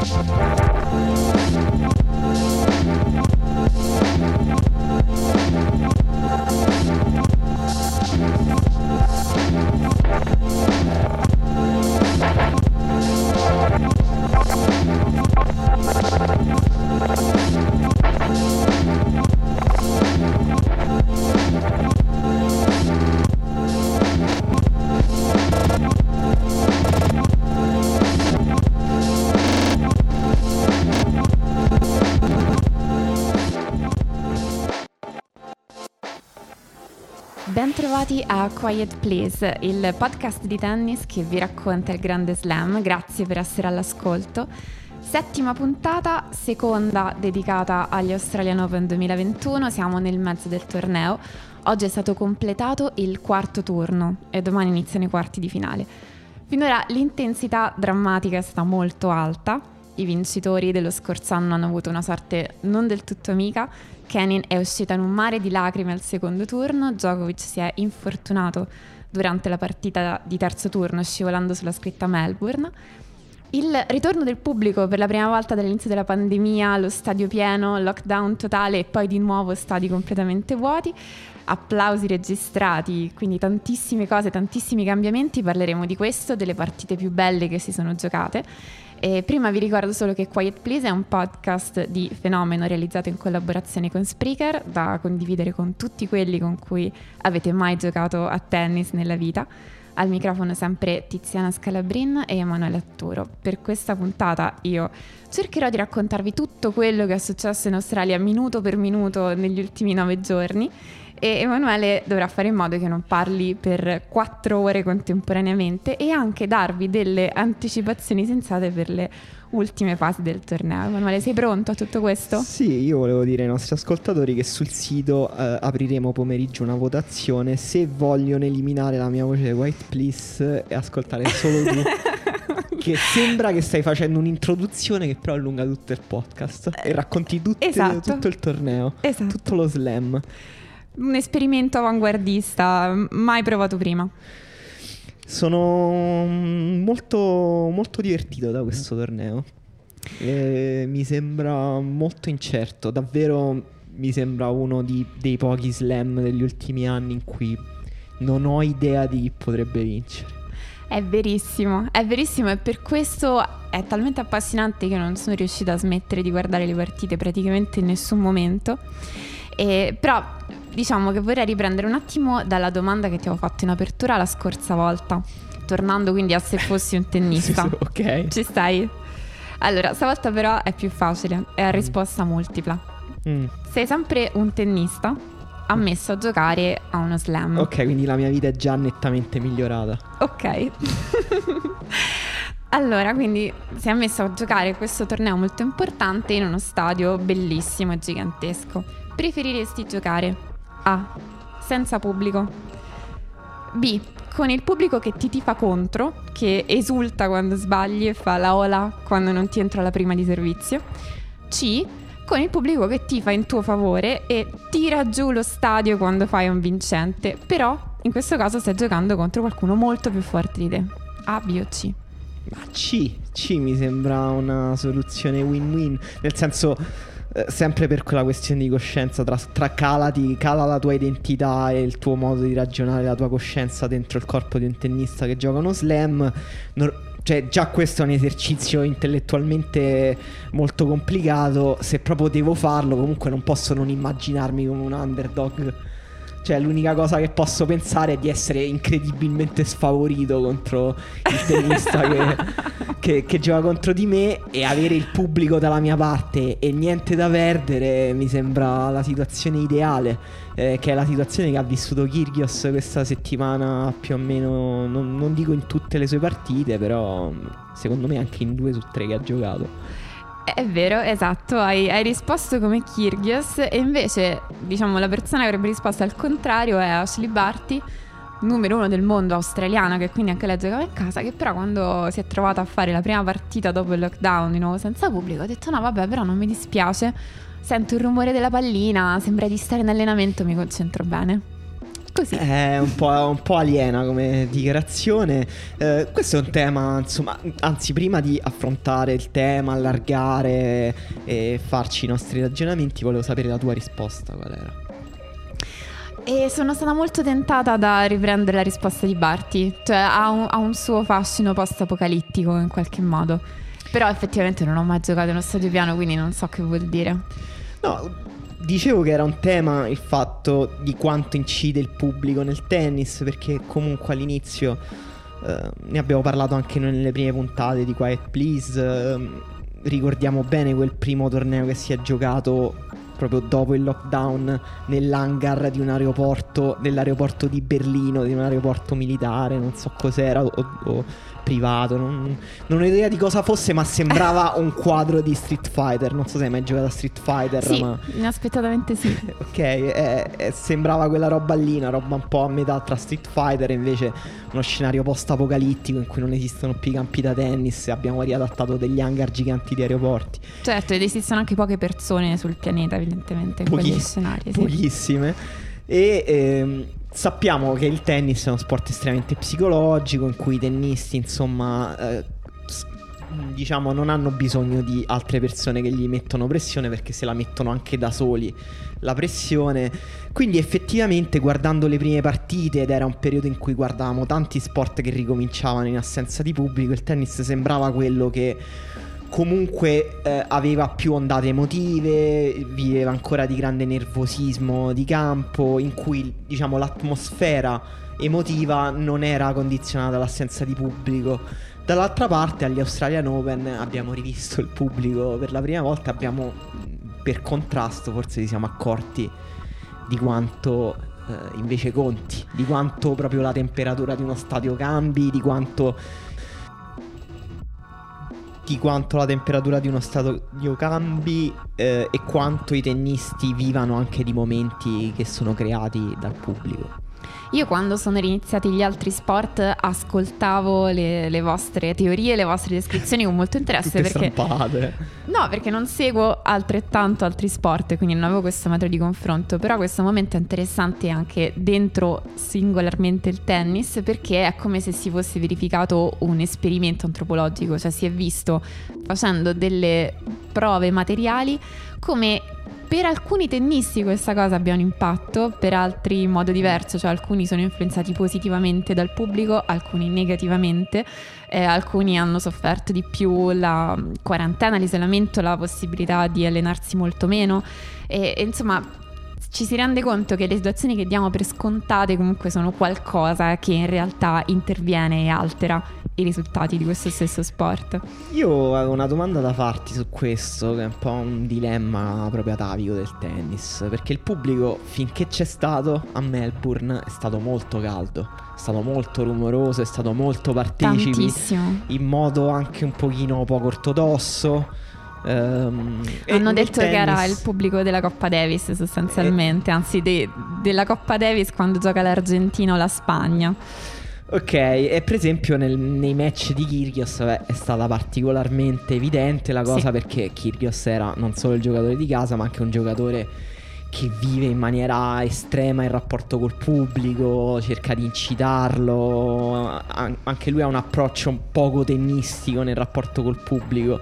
Música a Quiet Place, il podcast di tennis che vi racconta il grande slam. Grazie per essere all'ascolto. Settima puntata, seconda dedicata agli Australian Open 2021, siamo nel mezzo del torneo. Oggi è stato completato il quarto turno e domani iniziano i quarti di finale. Finora l'intensità drammatica è stata molto alta, i vincitori dello scorso anno hanno avuto una sorte non del tutto amica Kenin è uscita in un mare di lacrime al secondo turno, Djokovic si è infortunato durante la partita di terzo turno scivolando sulla scritta Melbourne. Il ritorno del pubblico per la prima volta dall'inizio della pandemia, lo stadio pieno, lockdown totale e poi di nuovo stadi completamente vuoti, applausi registrati, quindi tantissime cose, tantissimi cambiamenti, parleremo di questo, delle partite più belle che si sono giocate e prima vi ricordo solo che Quiet Please è un podcast di fenomeno realizzato in collaborazione con Spreaker, da condividere con tutti quelli con cui avete mai giocato a tennis nella vita. Al microfono sempre Tiziana Scalabrin e Emanuele Atturo. Per questa puntata io cercherò di raccontarvi tutto quello che è successo in Australia minuto per minuto negli ultimi nove giorni e Emanuele dovrà fare in modo che non parli per quattro ore contemporaneamente e anche darvi delle anticipazioni sensate per le ultime fasi del torneo. Emanuele, sei pronto a tutto questo? Sì, io volevo dire ai nostri ascoltatori che sul sito eh, apriremo pomeriggio una votazione se vogliono eliminare la mia voce White Please e ascoltare solo tu. che sembra che stai facendo un'introduzione che però allunga tutto il podcast e racconti tutte, esatto. tutto il torneo, esatto. tutto lo slam un esperimento avanguardista mai provato prima. Sono molto, molto divertito da questo torneo. E mi sembra molto incerto, davvero mi sembra uno di, dei pochi slam degli ultimi anni in cui non ho idea di chi potrebbe vincere. È verissimo, è verissimo e per questo è talmente appassionante che non sono riuscita a smettere di guardare le partite praticamente in nessun momento. E, però diciamo che vorrei riprendere un attimo dalla domanda che ti avevo fatto in apertura la scorsa volta, tornando quindi a se fossi un tennista. ok. Ci stai? Allora, stavolta però è più facile, è a mm. risposta multipla. Mm. Sei sempre un tennista ammesso a giocare a uno slam. Ok, quindi la mia vita è già nettamente migliorata. Ok. allora, quindi sei ammesso a giocare questo torneo molto importante in uno stadio bellissimo e gigantesco. Preferiresti giocare a. Senza pubblico. B. Con il pubblico che ti tifa contro, che esulta quando sbagli e fa la ola quando non ti entra la prima di servizio. C. Con il pubblico che tifa in tuo favore e tira giù lo stadio quando fai un vincente. Però in questo caso stai giocando contro qualcuno molto più forte di te. A, B o C? Ma C, C mi sembra una soluzione win-win. Nel senso, eh, sempre per quella questione di coscienza tra, tra calati, cala la tua identità e il tuo modo di ragionare, la tua coscienza dentro il corpo di un tennista che gioca uno slam. No, cioè, già questo è un esercizio intellettualmente molto complicato. Se proprio devo farlo, comunque non posso non immaginarmi come un underdog cioè, l'unica cosa che posso pensare è di essere incredibilmente sfavorito contro il tennista che, che, che, gioca contro di me e avere il pubblico dalla mia parte e niente da perdere mi sembra la situazione ideale. Eh, che è la situazione che ha vissuto Kirgios questa settimana più o meno, non, non dico in tutte le sue partite, però secondo me anche in due su tre che ha giocato. È vero, esatto, hai, hai, risposto come Kyrgios e invece diciamo la persona che avrebbe risposto al contrario è Ashley Barty, numero uno del mondo australiana che quindi anche lei giocava in casa, che però quando si è trovata a fare la prima partita dopo il lockdown di nuovo senza pubblico ha detto no vabbè però non mi dispiace, sento il rumore della pallina, sembra di stare in allenamento, mi concentro bene. Così. È un po', un po' aliena come dichiarazione. Eh, questo è un tema, insomma, anzi, prima di affrontare il tema, allargare e farci i nostri ragionamenti, volevo sapere la tua risposta, qual era? E sono stata molto tentata da riprendere la risposta di Barty, cioè ha un, ha un suo fascino post-apocalittico in qualche modo. Però effettivamente non ho mai giocato in uno stadio piano, quindi non so che vuol dire. No, dicevo che era un tema il fatto di quanto incide il pubblico nel tennis, perché comunque all'inizio eh, ne abbiamo parlato anche noi nelle prime puntate di Quiet Please. Eh, ricordiamo bene quel primo torneo che si è giocato proprio dopo il lockdown nell'hangar di un aeroporto, nell'aeroporto di Berlino, di un aeroporto militare, non so cos'era, o, o privato, non, non, ho idea di cosa fosse, ma sembrava un quadro di Street Fighter. Non so se hai mai giocato a Street Fighter, sì, ma... inaspettatamente sì. ok, eh, eh, sembrava quella roba lì, una roba un po' a metà tra Street Fighter e invece uno scenario post-apocalittico in cui non esistono più i campi da tennis e abbiamo riadattato degli hangar giganti di aeroporti. Certo, ed esistono anche poche persone sul pianeta, evidentemente, in Pochi- quegli scenari. Sì. Pochissime. E ehm, sappiamo che il tennis è uno sport estremamente psicologico in cui i tennisti, insomma, eh, diciamo, non hanno bisogno di altre persone che gli mettono pressione perché se la mettono anche da soli la pressione. Quindi effettivamente guardando le prime partite ed era un periodo in cui guardavamo tanti sport che ricominciavano in assenza di pubblico, il tennis sembrava quello che comunque eh, aveva più ondate emotive, viveva ancora di grande nervosismo di campo, in cui diciamo l'atmosfera emotiva non era condizionata dall'assenza di pubblico. Dall'altra parte agli Australian Open abbiamo rivisto il pubblico per la prima volta, abbiamo per contrasto forse ci siamo accorti di quanto eh, invece conti, di quanto proprio la temperatura di uno stadio cambi, di quanto di quanto la temperatura di uno stadio cambi eh, e quanto i tennisti vivano anche di momenti che sono creati dal pubblico. Io quando sono iniziati gli altri sport ascoltavo le, le vostre teorie, le vostre descrizioni con molto interesse. Tutte perché... Stampate. No, perché non seguo altrettanto altri sport, quindi non avevo questo metodo di confronto. Però questo momento è interessante anche dentro singolarmente il tennis, perché è come se si fosse verificato un esperimento antropologico, cioè si è visto facendo delle prove materiali come per alcuni tennisti questa cosa abbia un impatto, per altri in modo diverso, cioè alcuni sono influenzati positivamente dal pubblico, alcuni negativamente, eh, alcuni hanno sofferto di più la quarantena, l'isolamento, la possibilità di allenarsi molto meno. E, e insomma ci si rende conto che le situazioni che diamo per scontate comunque sono qualcosa che in realtà interviene e altera i risultati di questo stesso sport. Io avevo una domanda da farti su questo, che è un po' un dilemma proprio atavico del tennis, perché il pubblico finché c'è stato a Melbourne è stato molto caldo, è stato molto rumoroso, è stato molto partecipe, in modo anche un pochino poco ortodosso. Um, Hanno detto tennis... che era il pubblico della Coppa Davis sostanzialmente, e... anzi de- della Coppa Davis quando gioca l'Argentina o la Spagna. Ok, e per esempio nel, nei match di Kyrgios beh, è stata particolarmente evidente la cosa sì. perché Kyrgios era non solo il giocatore di casa ma anche un giocatore che vive in maniera estrema il rapporto col pubblico, cerca di incitarlo, anche lui ha un approccio un poco tennistico nel rapporto col pubblico.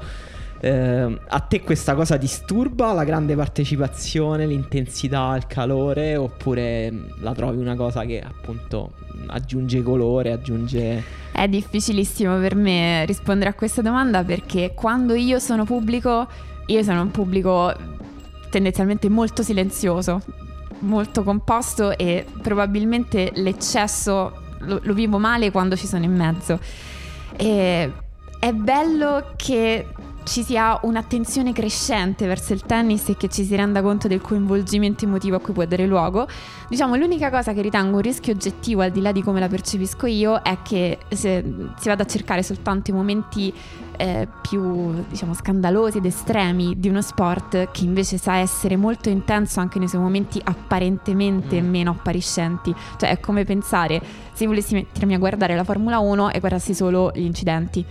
Eh, a te questa cosa disturba la grande partecipazione, l'intensità, il calore oppure la trovi una cosa che appunto aggiunge colore, aggiunge... È difficilissimo per me rispondere a questa domanda perché quando io sono pubblico, io sono un pubblico tendenzialmente molto silenzioso, molto composto e probabilmente l'eccesso lo, lo vivo male quando ci sono in mezzo. E è bello che ci sia un'attenzione crescente verso il tennis e che ci si renda conto del coinvolgimento emotivo a cui può dare luogo. Diciamo, l'unica cosa che ritengo un rischio oggettivo, al di là di come la percepisco io, è che se si vada a cercare soltanto i momenti eh, più diciamo scandalosi ed estremi di uno sport che invece sa essere molto intenso anche nei suoi momenti apparentemente mm. meno appariscenti. Cioè è come pensare se volessi mettermi a guardare la Formula 1 e guardassi solo gli incidenti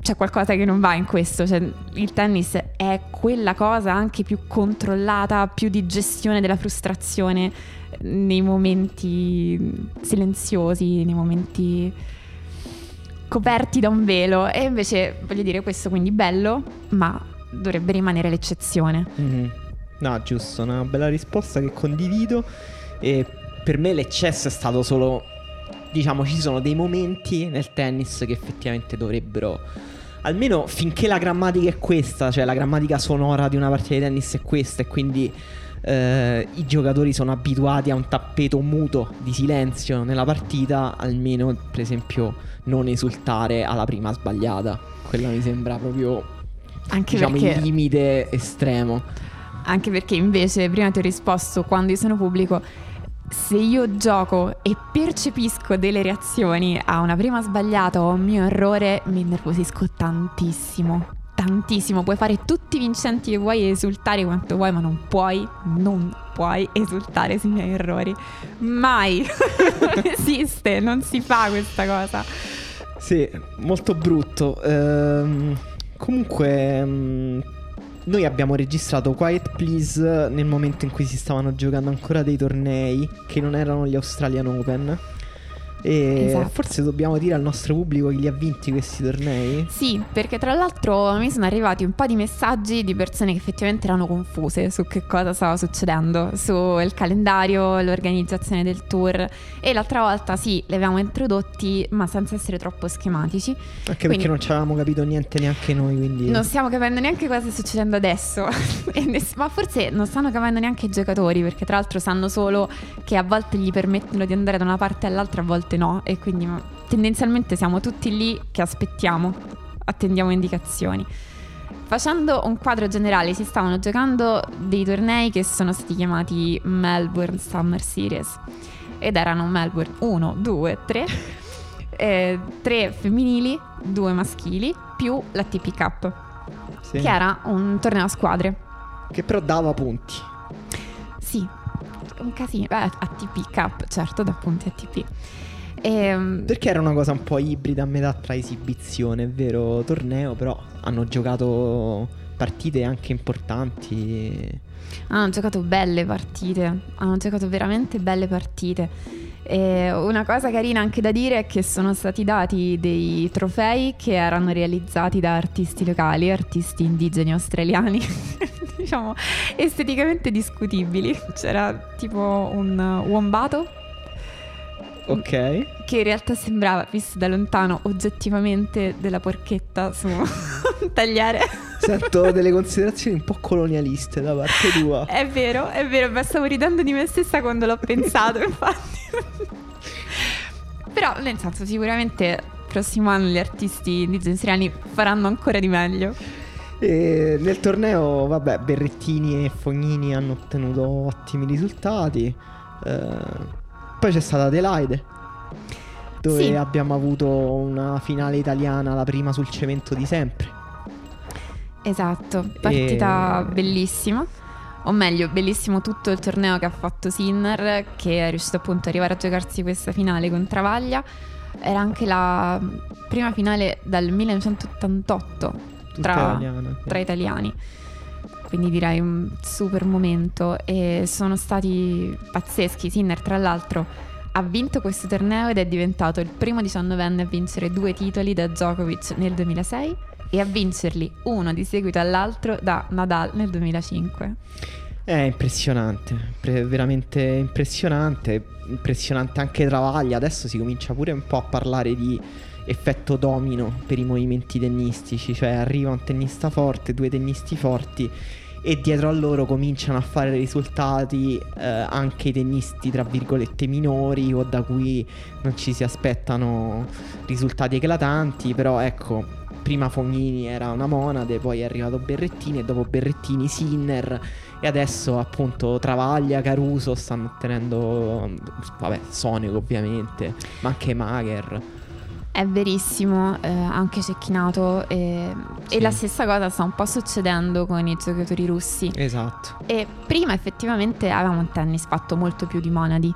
c'è qualcosa che non va in questo, cioè, il tennis è quella cosa anche più controllata, più di gestione della frustrazione nei momenti silenziosi, nei momenti coperti da un velo. E invece, voglio dire, questo quindi bello, ma dovrebbe rimanere l'eccezione. Mm-hmm. No, giusto, una bella risposta che condivido. E per me l'eccesso è stato solo. Diciamo, ci sono dei momenti nel tennis che effettivamente dovrebbero. Almeno finché la grammatica è questa, cioè la grammatica sonora di una partita di tennis è questa, e quindi eh, i giocatori sono abituati a un tappeto muto di silenzio nella partita, almeno per esempio non esultare alla prima sbagliata. Quella mi sembra proprio Anche diciamo, perché il limite estremo. Anche perché invece prima ti ho risposto quando io sono pubblico, se io gioco e percepisco delle reazioni a una prima sbagliata o a un mio errore, mi innervosisco tantissimo. Tantissimo, puoi fare tutti i vincenti che vuoi e esultare quanto vuoi, ma non puoi, non puoi esultare sui miei errori. Mai! non esiste, non si fa questa cosa. Sì, molto brutto. Ehm, comunque, mm, noi abbiamo registrato Quiet Please nel momento in cui si stavano giocando ancora dei tornei che non erano gli Australian Open. E Esatto. forse dobbiamo dire al nostro pubblico chi li ha vinti questi tornei. Sì, perché tra l'altro mi sono arrivati un po' di messaggi di persone che effettivamente erano confuse su che cosa stava succedendo, sul calendario, l'organizzazione del tour. E l'altra volta sì, li avevamo introdotti, ma senza essere troppo schematici. Anche Quindi- perché non ci avevamo capito niente neanche noi, quindi... Non stiamo capendo neanche cosa sta succedendo adesso. Ness- ma forse non stanno capendo neanche i giocatori, perché tra l'altro sanno solo che a volte gli permettono di andare da una parte all'altra, a volte no. E quindi tendenzialmente siamo tutti lì che aspettiamo, attendiamo indicazioni. Facendo un quadro generale, si stavano giocando dei tornei che sono stati chiamati Melbourne Summer Series. Ed erano Melbourne 1, 2, 3. eh, tre femminili, due maschili, più la TP Cup Sì. che era un torneo a squadre. Che però dava punti. Sì, un casino. Beh, ATP Cup, certo, da punti ATP. Ehm, Perché era una cosa un po' ibrida a metà tra esibizione, è vero, torneo, però hanno giocato partite anche importanti. hanno giocato belle partite, hanno giocato veramente belle partite. E una cosa carina anche da dire è che sono stati dati dei trofei che erano realizzati da artisti locali, artisti indigeni australiani, diciamo esteticamente discutibili. C'era tipo un wombato Ok. che in realtà sembrava, visto da lontano, oggettivamente della porchetta su un tagliere. Sento delle considerazioni un po' colonialiste da parte tua. È vero, è vero, ma stavo ridendo di me stessa quando l'ho pensato, infatti. Però, nel senso, sicuramente il prossimo anno gli artisti indigeni siriani faranno ancora di meglio. E nel torneo, vabbè, Berrettini e Fognini hanno ottenuto ottimi risultati. Eh, poi c'è stata Adelaide, dove Sì. abbiamo avuto una finale italiana, la prima sul cemento di sempre. Esatto, partita E- bellissima. O meglio, bellissimo tutto il torneo che ha fatto Sinner, che è riuscito appunto ad arrivare a giocarsi questa finale con Travaglia. Era anche la prima finale dal 1988 Tutta Tra- italiana. tra italiani. Quindi direi un super momento e sono stati pazzeschi. Sinner, tra l'altro, ha vinto questo torneo ed è diventato il primo diciannovenne a vincere due titoli da Djokovic nel 2006 e a vincerli uno di seguito all'altro da Nadal nel 2005. È impressionante, pre- veramente impressionante. Impressionante anche Travaglia. Adesso si comincia pure un po' a parlare di effetto domino per i movimenti tennistici. Cioè arriva un tennista forte, due tennisti forti e dietro a loro cominciano a fare risultati eh, anche i tennisti tra virgolette minori o da cui non ci si aspettano risultati eclatanti. Però ecco, prima Fognini era una monade, poi è arrivato Berrettini e dopo Berrettini Sinner e adesso appunto Travaglia, Caruso stanno ottenendo, vabbè, Sonic ovviamente, ma anche Mager. È verissimo, eh, anche Cecchinato e, Sì. e la stessa cosa sta un po' succedendo con i giocatori russi. Esatto. E prima effettivamente avevamo un tennis fatto molto più di monadi.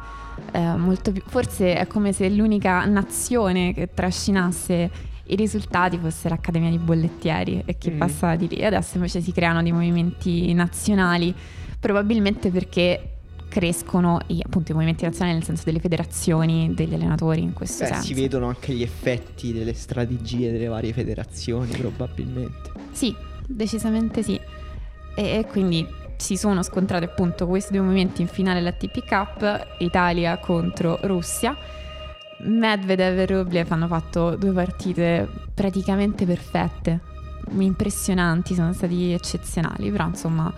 eh, molto più- forse è come se l'unica nazione che trascinasse i risultati fosse l'Accademia di Bollettieri e chi Mm. passava di lì. Adesso invece si creano dei movimenti nazionali, probabilmente perché crescono i, appunto i movimenti nazionali nel senso delle federazioni, degli allenatori in questo Beh, senso. si vedono anche gli effetti delle strategie delle varie federazioni, probabilmente. Sì, decisamente sì. E, e quindi si sono scontrati appunto questi due movimenti in finale all'ATP Cup, Italia contro Russia. Medvedev e Rublev hanno fatto due partite praticamente perfette, impressionanti, sono stati eccezionali, però insomma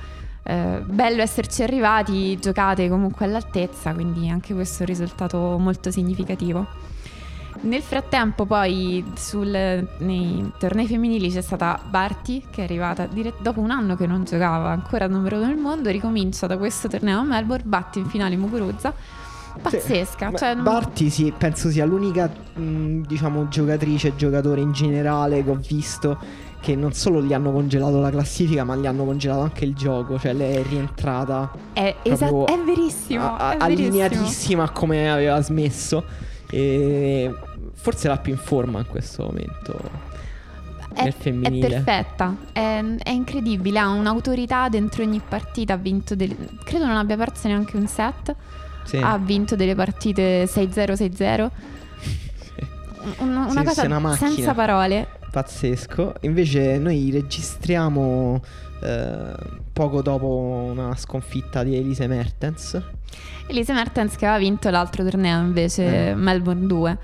eh, bello esserci arrivati, giocate comunque all'altezza, quindi anche questo è un risultato molto significativo. Nel frattempo poi sul, nei tornei femminili c'è stata Barty che è arrivata dire- dopo un anno che non giocava ancora numero uno nel mondo, ricomincia da questo torneo a Melbourne, batte in finale Muguruza, pazzesca. Sì, cioè, non- Barty sì, penso sia l'unica mh, diciamo giocattrice e giocatore in generale che ho visto che non solo gli hanno congelato la classifica ma gli hanno congelato anche il gioco, cioè lei è rientrata è, esa- proprio è verissimo, a- a- è allineatissima a come aveva smesso e forse la più in forma in questo momento È, nel è femminile. perfetta, è, è incredibile, ha un'autorità dentro ogni partita, ha vinto delle- credo non abbia perso neanche un set, Sì. ha vinto delle partite 6-0-6-0, Un- una Sì, cosa una senza parole. Pazzesco. Invece noi registriamo eh, poco dopo una sconfitta di Elise Mertens. Elise Mertens che aveva vinto l'altro torneo invece, Eh. Melbourne 2.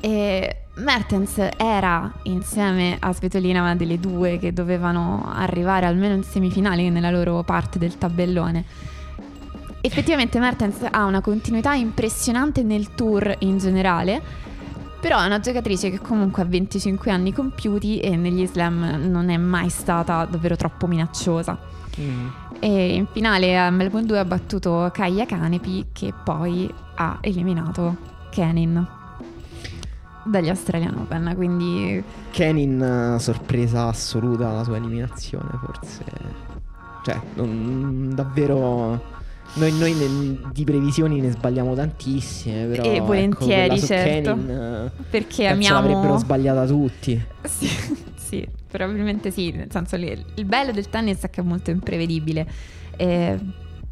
E Mertens era insieme a Svitolina una delle due che dovevano arrivare almeno in semifinali nella loro parte del tabellone. Effettivamente Mertens ha una continuità impressionante nel tour in generale, però è una giocatrice che comunque ha 25 anni compiuti e negli slam non è mai stata davvero troppo minacciosa. Mm. E in finale a Melbourne 2 ha battuto Kaya Kanepi che poi ha eliminato Kenin dagli Australian Open, quindi Kenin, sorpresa assoluta la sua eliminazione, forse. Cioè, non- davvero. Noi, noi ne- di previsioni ne sbagliamo tantissime, però. E ecco, volentieri, su certo. Kenin, eh, perché penso l'avrebbero amiamo... sbagliata tutti. Sì, sì, probabilmente sì, nel senso il, il bello del tennis è che è molto imprevedibile, eh,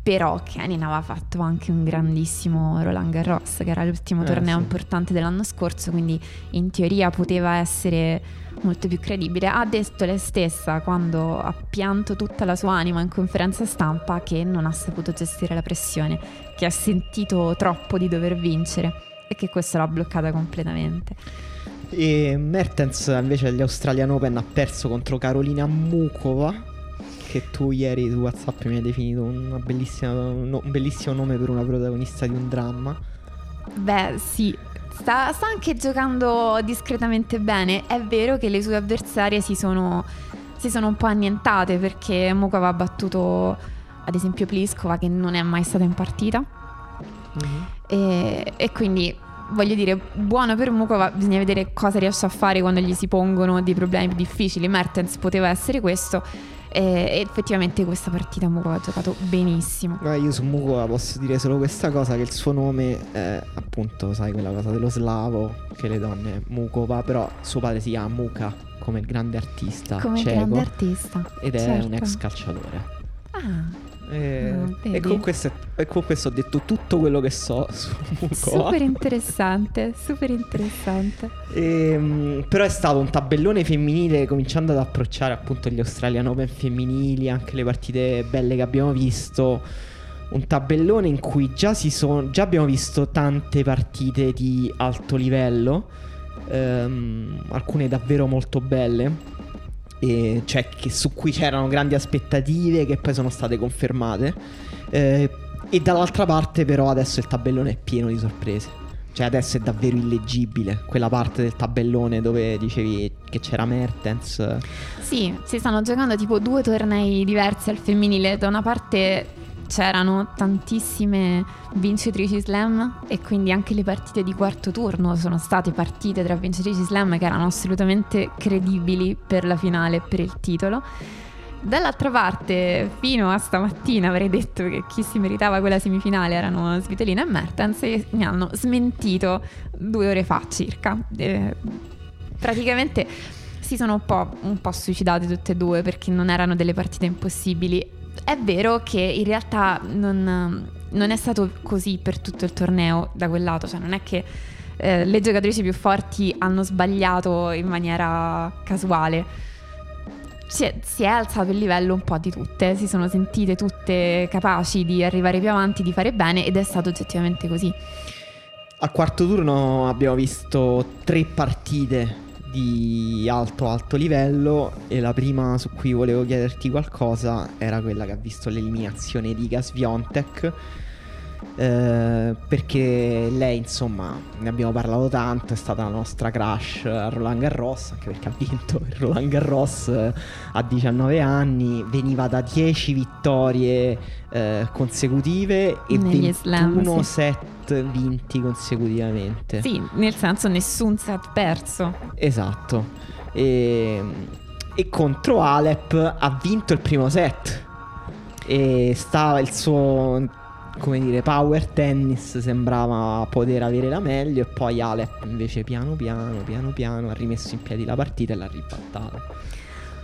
però Kenin aveva fatto anche un grandissimo Roland Garros, che era l'ultimo Eh, torneo sì. importante dell'anno scorso, quindi in teoria poteva essere molto più credibile. Ha detto lei stessa quando ha pianto tutta la sua anima in conferenza stampa che non ha saputo gestire la pressione, che ha sentito troppo di dover vincere e che questo l'ha bloccata completamente. E Mertens invece agli Australian Open ha perso contro Carolina Mukova. Che tu ieri su WhatsApp mi hai definito una bellissima- no- un bellissimo nome per una protagonista di un dramma. Beh, sì. Sta, sta anche giocando discretamente bene. È vero che le sue avversarie si sono, si sono un po' annientate perché Mukova ha battuto, ad esempio, Pliskova che non è mai stata in partita. E, e quindi voglio dire, buono per Mukova, bisogna vedere cosa riesce a fare quando gli si pongono dei problemi più difficili. Mertens poteva essere questo. E, effettivamente questa partita Mukova ha giocato benissimo. Guarda, io su Mukova posso dire solo questa cosa: che il suo nome è appunto, sai, quella cosa dello slavo, che le donne Mukova, però suo padre si chiama Muka, come il grande artista Come ceco, grande artista. ed è certo. un ex calciatore. Ah, E, Ah, e con questo, e con questo ho detto tutto quello che so su Mukova. super interessante, super interessante. Ehm, però è stato un tabellone femminile cominciando ad approcciare appunto gli Australian Open femminili, anche le partite belle che abbiamo visto. Un tabellone in cui già, si sono, già abbiamo visto tante partite di alto livello, ehm, alcune davvero molto belle, e cioè su cui c'erano grandi aspettative che poi sono state confermate. Eh, e dall'altra parte però adesso il tabellone è pieno di sorprese. Cioè adesso è davvero illeggibile quella parte del tabellone dove dicevi che c'era Mertens. Sì, si stanno giocando tipo due tornei diversi al femminile. Da una parte c'erano tantissime vincitrici slam e quindi anche le partite di quarto turno sono state partite tra vincitrici slam che erano assolutamente credibili per la finale e per il titolo. Dall'altra parte, fino a stamattina avrei detto che chi si meritava quella semifinale erano Svitolina e Mertens e mi hanno smentito due ore fa circa. Eh, praticamente si sono un po', un po' suicidate tutte e due perché non erano delle partite impossibili. È vero che in realtà non, non, è stato così per tutto il torneo da quel lato, cioè non è che eh, le giocatrici più forti hanno sbagliato in maniera casuale. Si è, si è, alzato il livello un po' di tutte, si sono sentite tutte capaci di arrivare più avanti, di fare bene ed è stato oggettivamente così. Al quarto turno abbiamo visto tre partite di alto alto livello e la prima su cui volevo chiederti qualcosa era quella che ha visto l'eliminazione di Gas Viontek eh, perché lei insomma ne abbiamo parlato tanto è stata la nostra crush a Roland Garros anche perché ha vinto il Roland Garros eh, a 19 anni veniva da 10 vittorie eh, consecutive e Negli 21 slam, sì. set vinti consecutivamente. Sì nel senso nessun set perso. Esatto. E, e contro Alep ha vinto il primo set. E stava il suo come dire, power tennis sembrava poter avere la meglio e poi Alep invece piano piano, piano piano ha rimesso in piedi la partita e l'ha ribaltata.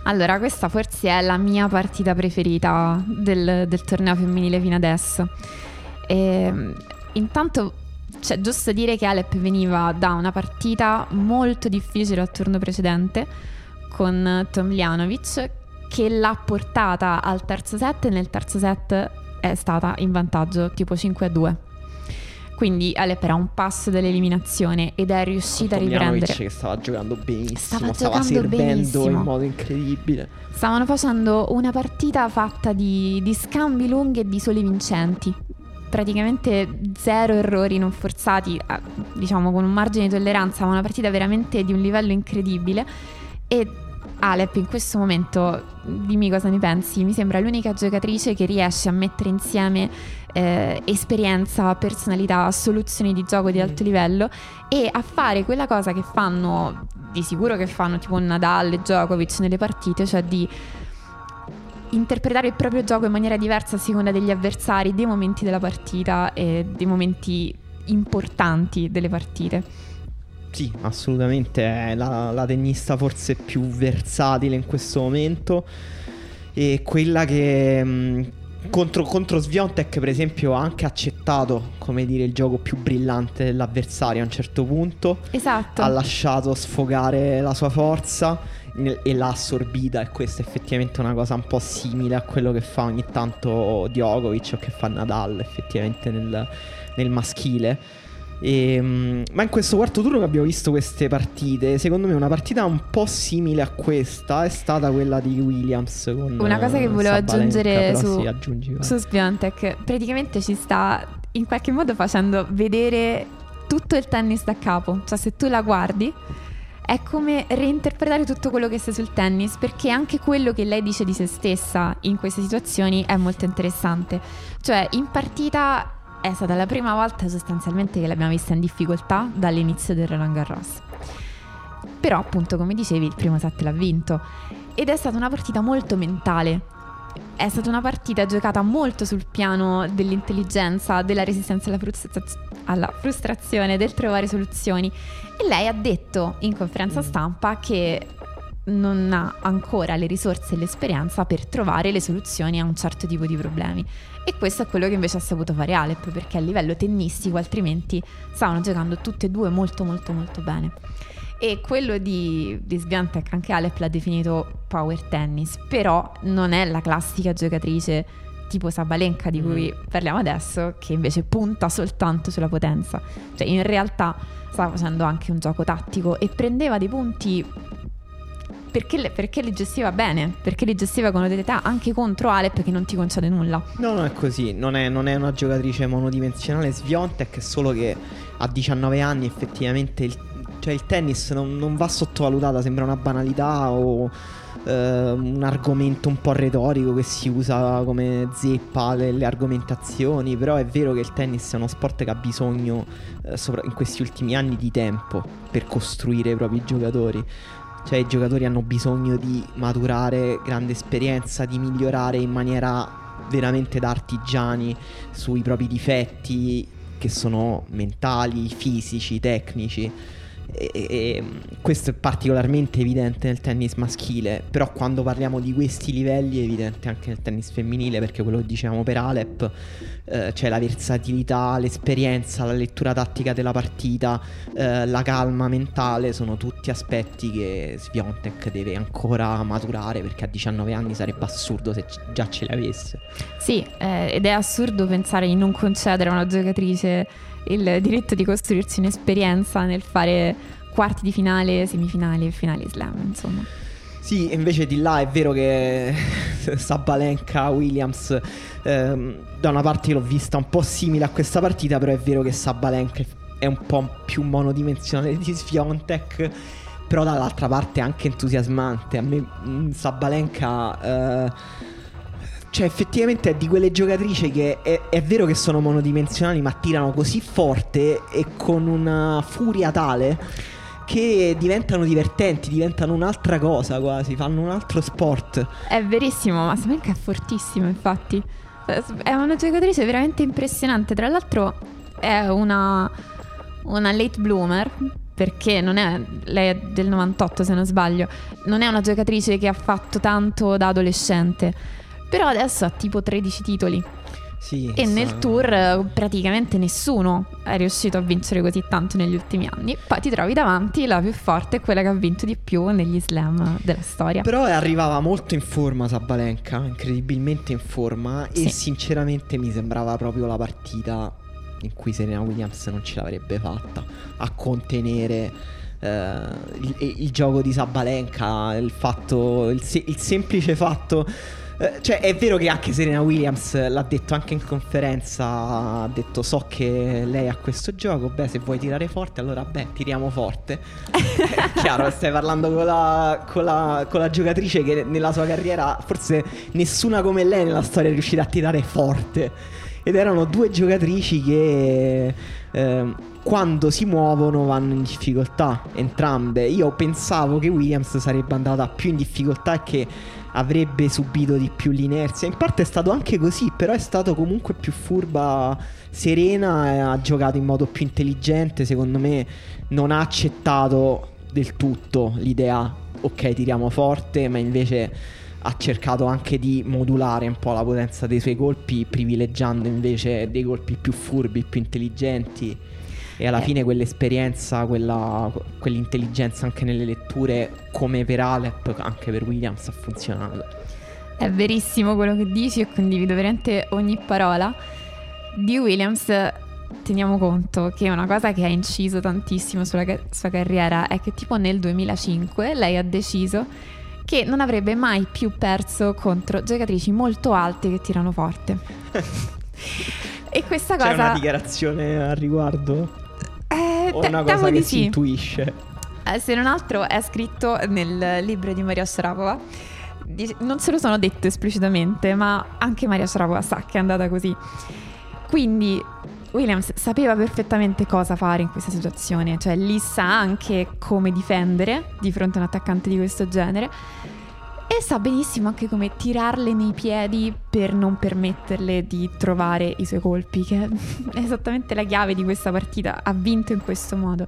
Allora, questa forse è la mia partita preferita del, del torneo femminile fino adesso. E, ehm, intanto c'è giusto dire che Alep veniva da una partita molto difficile al turno precedente con Tomljanovic che l'ha portata al terzo set e nel terzo set è stata in vantaggio tipo 5 a 2. Quindi Alep era un passo dell'eliminazione ed è riuscita a riprendere. che stava giocando benissimo, stava, stava servendo benissimo. in modo incredibile. Stavano facendo una partita fatta di, di scambi lunghi e di soli vincenti. Praticamente zero errori non forzati, diciamo con un margine di tolleranza, ma una partita veramente di un livello incredibile. E Alep in questo momento, dimmi cosa ne pensi, mi sembra l'unica giocatrice che riesce a mettere insieme eh, esperienza, personalità, soluzioni di gioco di alto mm. livello e a fare quella cosa che fanno, di sicuro che fanno tipo Nadal e Djokovic nelle partite, cioè di interpretare il proprio gioco in maniera diversa a seconda degli avversari, dei momenti della partita e dei momenti importanti delle partite. Sì, assolutamente, è la, la tennista forse più versatile in questo momento. E quella che mh, mm, contro, contro Sviontek per esempio ha anche accettato come dire il gioco più brillante dell'avversario a un certo punto. Esatto. Ha lasciato sfogare la sua forza e l'ha assorbita e questa è effettivamente una cosa un po' simile a quello che fa ogni tanto Djokovic o che fa Nadal effettivamente nel, nel maschile e, ehm, ma in questo quarto turno che abbiamo visto queste partite, secondo me una partita un po' simile a questa è stata quella di Williams. Una cosa che volevo aggiungere su, sì, su Spiontek, praticamente ci sta in qualche modo facendo vedere tutto il tennis da capo. Cioè se tu la guardi è come reinterpretare tutto quello che sei sul tennis, perché anche quello che lei dice di se stessa in queste situazioni è molto interessante. Cioè, in partita è stata la prima volta sostanzialmente che l'abbiamo vista in difficoltà dall'inizio del Roland Garros. Però appunto come dicevi il primo set l'ha vinto ed è stata una partita molto mentale. È stata una partita giocata molto sul piano dell'intelligenza, della resistenza alla, frustra- alla frustrazione, del trovare soluzioni. E lei ha detto in conferenza stampa che non ha ancora le risorse e l'esperienza per trovare le soluzioni a un certo tipo di problemi. E questo è quello che invece ha saputo fare Alep, perché a livello tennistico altrimenti stavano giocando tutte e due molto molto molto bene. E quello di, di Sviantec, anche Alep l'ha definito power tennis, però non è la classica giocatrice tipo Sabalenka di cui mm. parliamo adesso, che invece punta soltanto sulla potenza. Cioè in realtà stava facendo anche un gioco tattico e prendeva dei punti perché, perché li gestiva bene, perché li gestiva con un'età anche contro Alep che non ti concede nulla. No, no, è così, non è, non è una giocatrice monodimensionale, Sviontek è solo che a 19 anni effettivamente il, cioè il tennis non, non va sottovalutata, sembra una banalità o eh, un argomento un po' retorico che si usa come zeppa le, le, argomentazioni, però è vero che il tennis è uno sport che ha bisogno eh, sopra, in questi ultimi anni di tempo per costruire i propri giocatori. Cioè i giocatori hanno bisogno di maturare grande esperienza, di migliorare in maniera veramente da artigiani sui propri difetti che sono mentali, fisici, tecnici. E, e, questo è particolarmente evidente nel tennis maschile, però quando parliamo di questi livelli è evidente anche nel tennis femminile, perché quello che dicevamo per Alep, eh, c'è la versatilità, l'esperienza, la lettura tattica della partita, eh, la calma mentale, sono tutti aspetti che Sviontek deve ancora maturare, perché a 19 anni sarebbe assurdo se già ce le avesse. Sì, eh, ed è assurdo pensare di non concedere a una giocatrice il diritto di costruirsi un'esperienza nel fare quarti di finale, semifinali e finali slam, insomma. Sì, invece di là è vero che Sabalenka, Williams, ehm, da una parte l'ho vista un po' simile a questa partita, però è vero che Sabalenka è un po' più monodimensionale di Sviontek, però dall'altra parte è anche entusiasmante. A me mm, Sabalenka... Eh, cioè, effettivamente è di quelle giocatrici che è, è, vero che sono monodimensionali, ma tirano così forte e con una furia tale che diventano divertenti, diventano un'altra cosa quasi, fanno un altro sport. È verissimo, ma Sabalenka è fortissimo, infatti. È una giocatrice veramente impressionante. Tra l'altro, è una, una late bloomer perché non è lei è del 98 se non sbaglio, non è una giocatrice che ha fatto tanto da adolescente però adesso ha tipo 13 titoli. Sì, e nel tour eh, praticamente nessuno è riuscito a vincere così tanto negli ultimi anni. Poi ti trovi davanti la più forte, quella che ha vinto di più negli slam della storia. Però arrivava molto in forma Sabalenka, incredibilmente in forma sì. e sinceramente mi sembrava proprio la partita in cui Serena Williams non ce l'avrebbe fatta a contenere eh, il, il, gioco di Sabalenka, il fatto il, il semplice fatto cioè, è vero che anche Serena Williams l'ha detto anche in conferenza. Ha detto: So che lei ha questo gioco. Beh, se vuoi tirare forte, allora beh, tiriamo forte. è chiaro, stai parlando con la, con, la, con la, giocatrice che nella sua carriera, forse nessuna come lei nella storia è riuscita a tirare forte. Ed erano due giocatrici che. Eh, quando si muovono vanno in difficoltà entrambe. Io pensavo che Williams sarebbe andata più in difficoltà e che avrebbe subito di più l'inerzia. In parte è stato anche così, però è stato comunque più furba, serena, ha giocato in modo più intelligente, secondo me non ha accettato del tutto l'idea ok tiriamo forte, ma invece ha cercato anche di modulare un po' la potenza dei suoi colpi, privilegiando invece dei colpi più furbi, più intelligenti e alla eh. fine quell'esperienza, quella, quell'intelligenza anche nelle letture, come per Alep, anche per Williams ha funzionato. È verissimo quello che dici e condivido veramente ogni parola. Di Williams teniamo conto che una cosa che ha inciso tantissimo sulla ca- sua carriera è che tipo nel 2005 lei ha deciso che non avrebbe mai più perso contro giocatrici molto alte che tirano forte. e questa cosa... C'è una dichiarazione al riguardo? Eh, o una cosa che si intuisce? Eh, se non altro è scritto nel libro di Maria Sharapova. Non se lo sono detto esplicitamente, ma anche Maria Sharapova sa che è andata così. Quindi Williams sapeva perfettamente cosa fare in questa situazione, cioè lì sa anche come difendere di fronte a un attaccante di questo genere e sa benissimo anche come tirarle nei piedi per non permetterle di trovare i suoi colpi, che è esattamente la chiave di questa partita. Ha vinto in questo modo.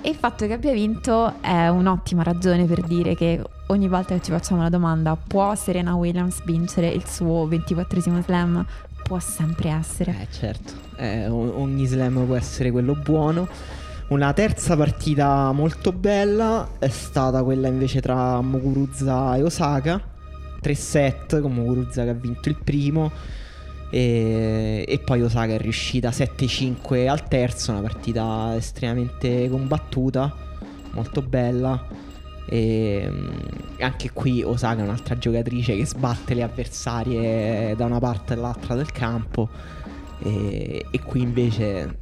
E il fatto che abbia vinto è un'ottima ragione per dire che ogni volta che ci facciamo la domanda può Serena Williams vincere il suo 24 slam? Può sempre essere. Eh certo, eh, ogni slam può essere quello buono. Una terza partita molto bella è stata quella invece tra Muguruza e Osaka. 3 set con Muguruza che ha vinto il primo. E, e, poi Osaka è riuscita 7-5 al terzo, una partita estremamente combattuta, molto bella. E mm, anche qui Osaka è un'altra giocatrice che sbatte le avversarie da una parte all'altra del campo. E, e qui invece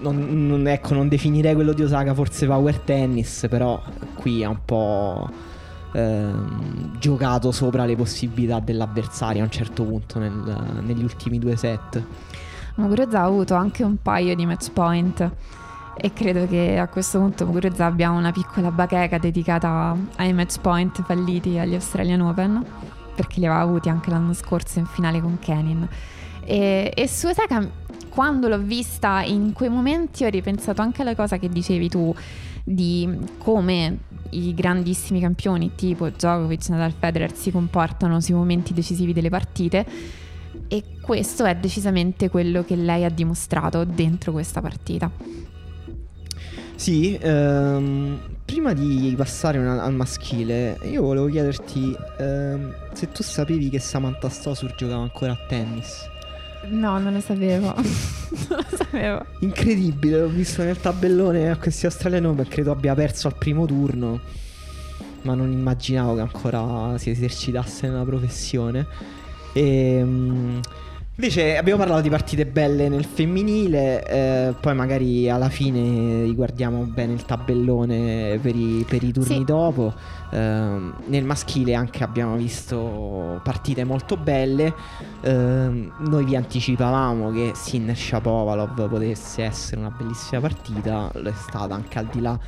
non, non, ecco, non definirei quello di Osaka forse power tennis, però qui ha un po' ehm, giocato sopra le possibilità dell'avversario a un certo punto nel, negli ultimi due set. Muguruza ha avuto anche un paio di match point e credo che a questo punto Muguruza abbia una piccola bacheca dedicata ai match point falliti agli Australian Open perché li aveva avuti anche l'anno scorso in finale con Kenin. E, e su Osaka, quando l'ho vista in quei momenti, ho ripensato anche alla cosa che dicevi tu. di come i grandissimi campioni tipo Djokovic, Nadal, Federer si comportano sui momenti decisivi delle partite e questo è decisamente quello che lei ha dimostrato dentro questa partita. Sì, ehm, prima di passare una, al maschile, io volevo chiederti ehm, se tu sapevi che Samantha Stosur giocava ancora a tennis. No, non lo sapevo. non lo sapevo. Incredibile, l'ho visto nel tabellone a questi Australian Open, credo abbia perso al primo turno, ma non immaginavo che ancora si esercitasse nella professione. E, ehm, invece abbiamo parlato di partite belle nel femminile, eh, poi magari alla fine riguardiamo bene il tabellone per i, per i turni sì. dopo. Eh, nel maschile anche abbiamo visto partite molto belle. Eh, noi vi anticipavamo che Sinner Shapovalov potesse essere una bellissima partita, lo è stata anche al di là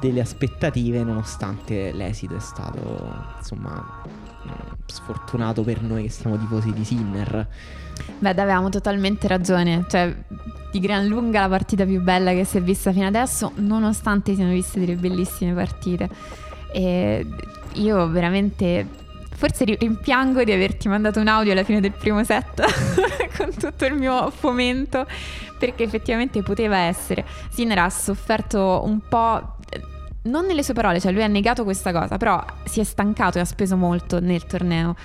delle aspettative, nonostante l'esito è stato insomma sfortunato per noi che siamo tifosi di Sinner. Beh, avevamo totalmente ragione. Cioè, di gran lunga la partita più bella che si è vista fino adesso, nonostante siano viste delle bellissime partite. E io veramente. Forse rimpiango di averti mandato un audio alla fine del primo set con tutto il mio fomento, perché effettivamente poteva essere. Sinner ha sofferto un po' non nelle sue parole, cioè lui ha negato questa cosa, però si è stancato e ha speso molto nel torneo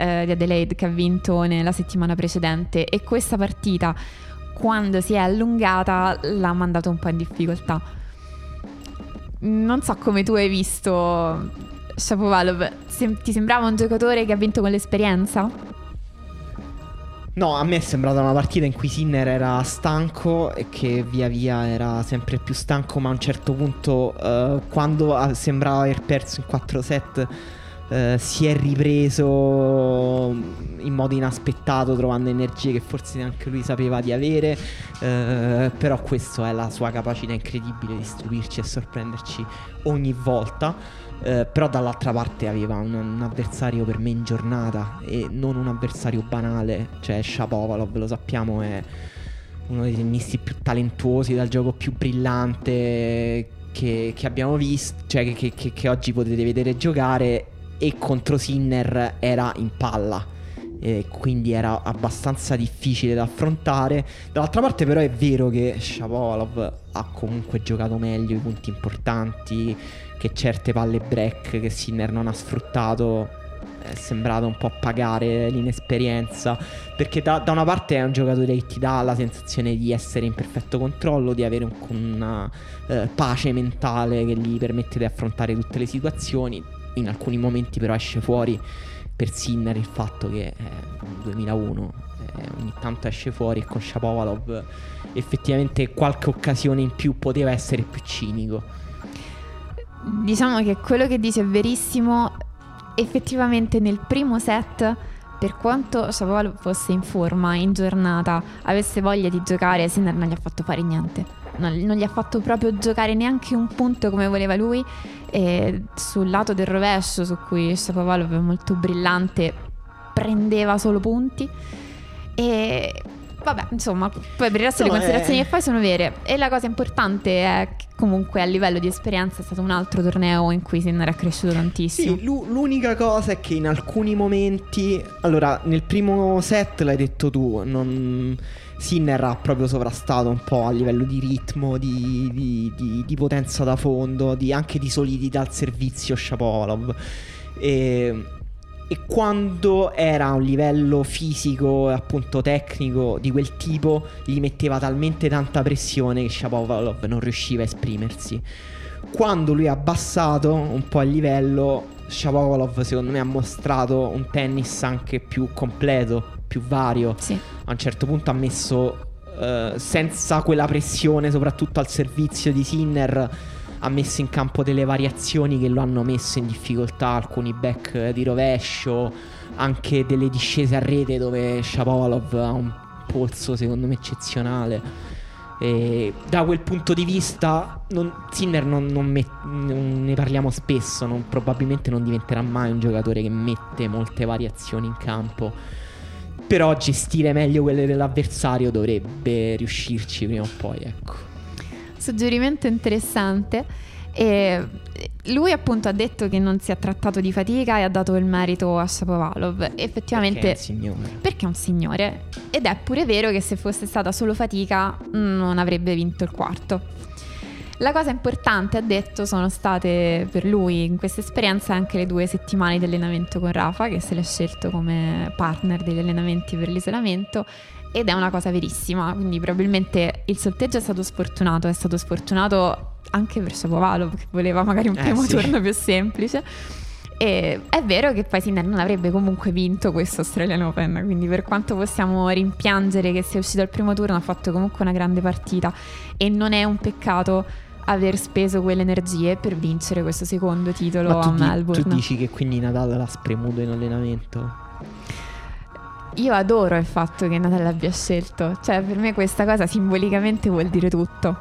eh, di Adelaide che ha vinto nella settimana precedente e questa partita quando si è allungata l'ha mandato un po' in difficoltà. Non so come tu hai visto Shapovalov, Sem- ti sembrava un giocatore che ha vinto con l'esperienza? No, a me è sembrata una partita in cui Sinner era stanco e che via via era sempre più stanco, ma a un certo punto, uh, quando sembrava aver perso in 4 set, uh, si è ripreso in modo inaspettato, trovando energie che forse neanche lui sapeva di avere. Uh, però questa è la sua capacità incredibile di stupirci e sorprenderci ogni volta. Eh, però dall'altra parte aveva un, un, avversario per me in giornata e non un avversario banale, cioè Shapovalov, lo sappiamo, è uno dei tennisti più talentuosi, dal gioco più brillante che, che abbiamo visto, cioè che, che, che oggi potete vedere giocare e contro Sinner era in palla. E quindi era abbastanza difficile da affrontare. Dall'altra parte però è vero che Shapovalov ha comunque giocato meglio i punti importanti, che certe palle break che Sinner non ha sfruttato è sembrato un po' pagare l'inesperienza. Perché da, da, una parte è un giocatore che ti dà la sensazione di essere in perfetto controllo, di avere un, una eh, pace mentale che gli permette di affrontare tutte le situazioni, in alcuni momenti però esce fuori per Sinner il fatto che è un 2001 eh, ogni tanto esce fuori e con Shapovalov effettivamente qualche occasione in più poteva essere più cinico Diciamo che quello che dice è verissimo. Effettivamente nel primo set, per quanto Shapovalov fosse in forma, in giornata, avesse voglia di giocare, Sinner non gli ha fatto fare niente. Non, non gli ha fatto proprio giocare neanche un punto come voleva lui. E sul lato del rovescio, su cui Shapovalov è molto brillante, prendeva solo punti. E Vabbè, insomma, poi per il resto no, le considerazioni è... che fai sono vere. E la cosa importante è che comunque a livello di esperienza è stato un altro torneo in cui Sinner è cresciuto tantissimo. Sì, l'unica cosa è che in alcuni momenti... Allora, nel primo set l'hai detto tu, non... Sinner ha proprio sovrastato un po' a livello di ritmo, di, di, di, di potenza da fondo, anche di solidità al servizio Shapovalov. E e quando era a un livello fisico e appunto tecnico di quel tipo gli metteva talmente tanta pressione che Shapovalov non riusciva a esprimersi. Quando lui ha abbassato un po' il livello, Shapovalov secondo me ha mostrato un tennis anche più completo, più vario. Sì. A un certo punto ha messo Uh, senza quella pressione, soprattutto al servizio di Sinner, ha messo in campo delle variazioni che lo hanno messo in difficoltà, alcuni back di rovescio, anche delle discese a rete dove Shapovalov ha un polso secondo me eccezionale. E da quel punto di vista, non, Sinner non, non, met, non, ne parliamo spesso. Probabilmente non diventerà mai un giocatore che mette molte variazioni in campo. Però gestire meglio quelle dell'avversario dovrebbe riuscirci prima o poi. Ecco. Suggerimento interessante. E lui appunto ha detto che non si è trattato di fatica e ha dato il merito a Shapovalov. Effettivamente Perché è un signore. perché è un signore. Ed è pure vero che se fosse stata solo fatica non avrebbe vinto il quarto. La cosa importante, ha detto, sono state per lui in questa esperienza anche le due settimane di allenamento con Rafa, che se l'è scelto come partner degli allenamenti per l'isolamento. Ed è una cosa verissima, quindi probabilmente il sorteggio è stato sfortunato, è stato sfortunato anche per Shapovalov che voleva magari un Eh, primo sì. turno più semplice. E è vero che poi Sinner non avrebbe comunque vinto questo Australian Open, quindi per quanto possiamo rimpiangere che sia uscito al primo turno, ha fatto comunque una grande partita e non è un peccato aver speso quelle energie per vincere questo secondo titolo a di- Melbourne. tu dici che quindi Nadal l'ha spremuto in allenamento? Io adoro il fatto che Natale l'abbia scelto, cioè per me questa cosa simbolicamente vuol dire tutto.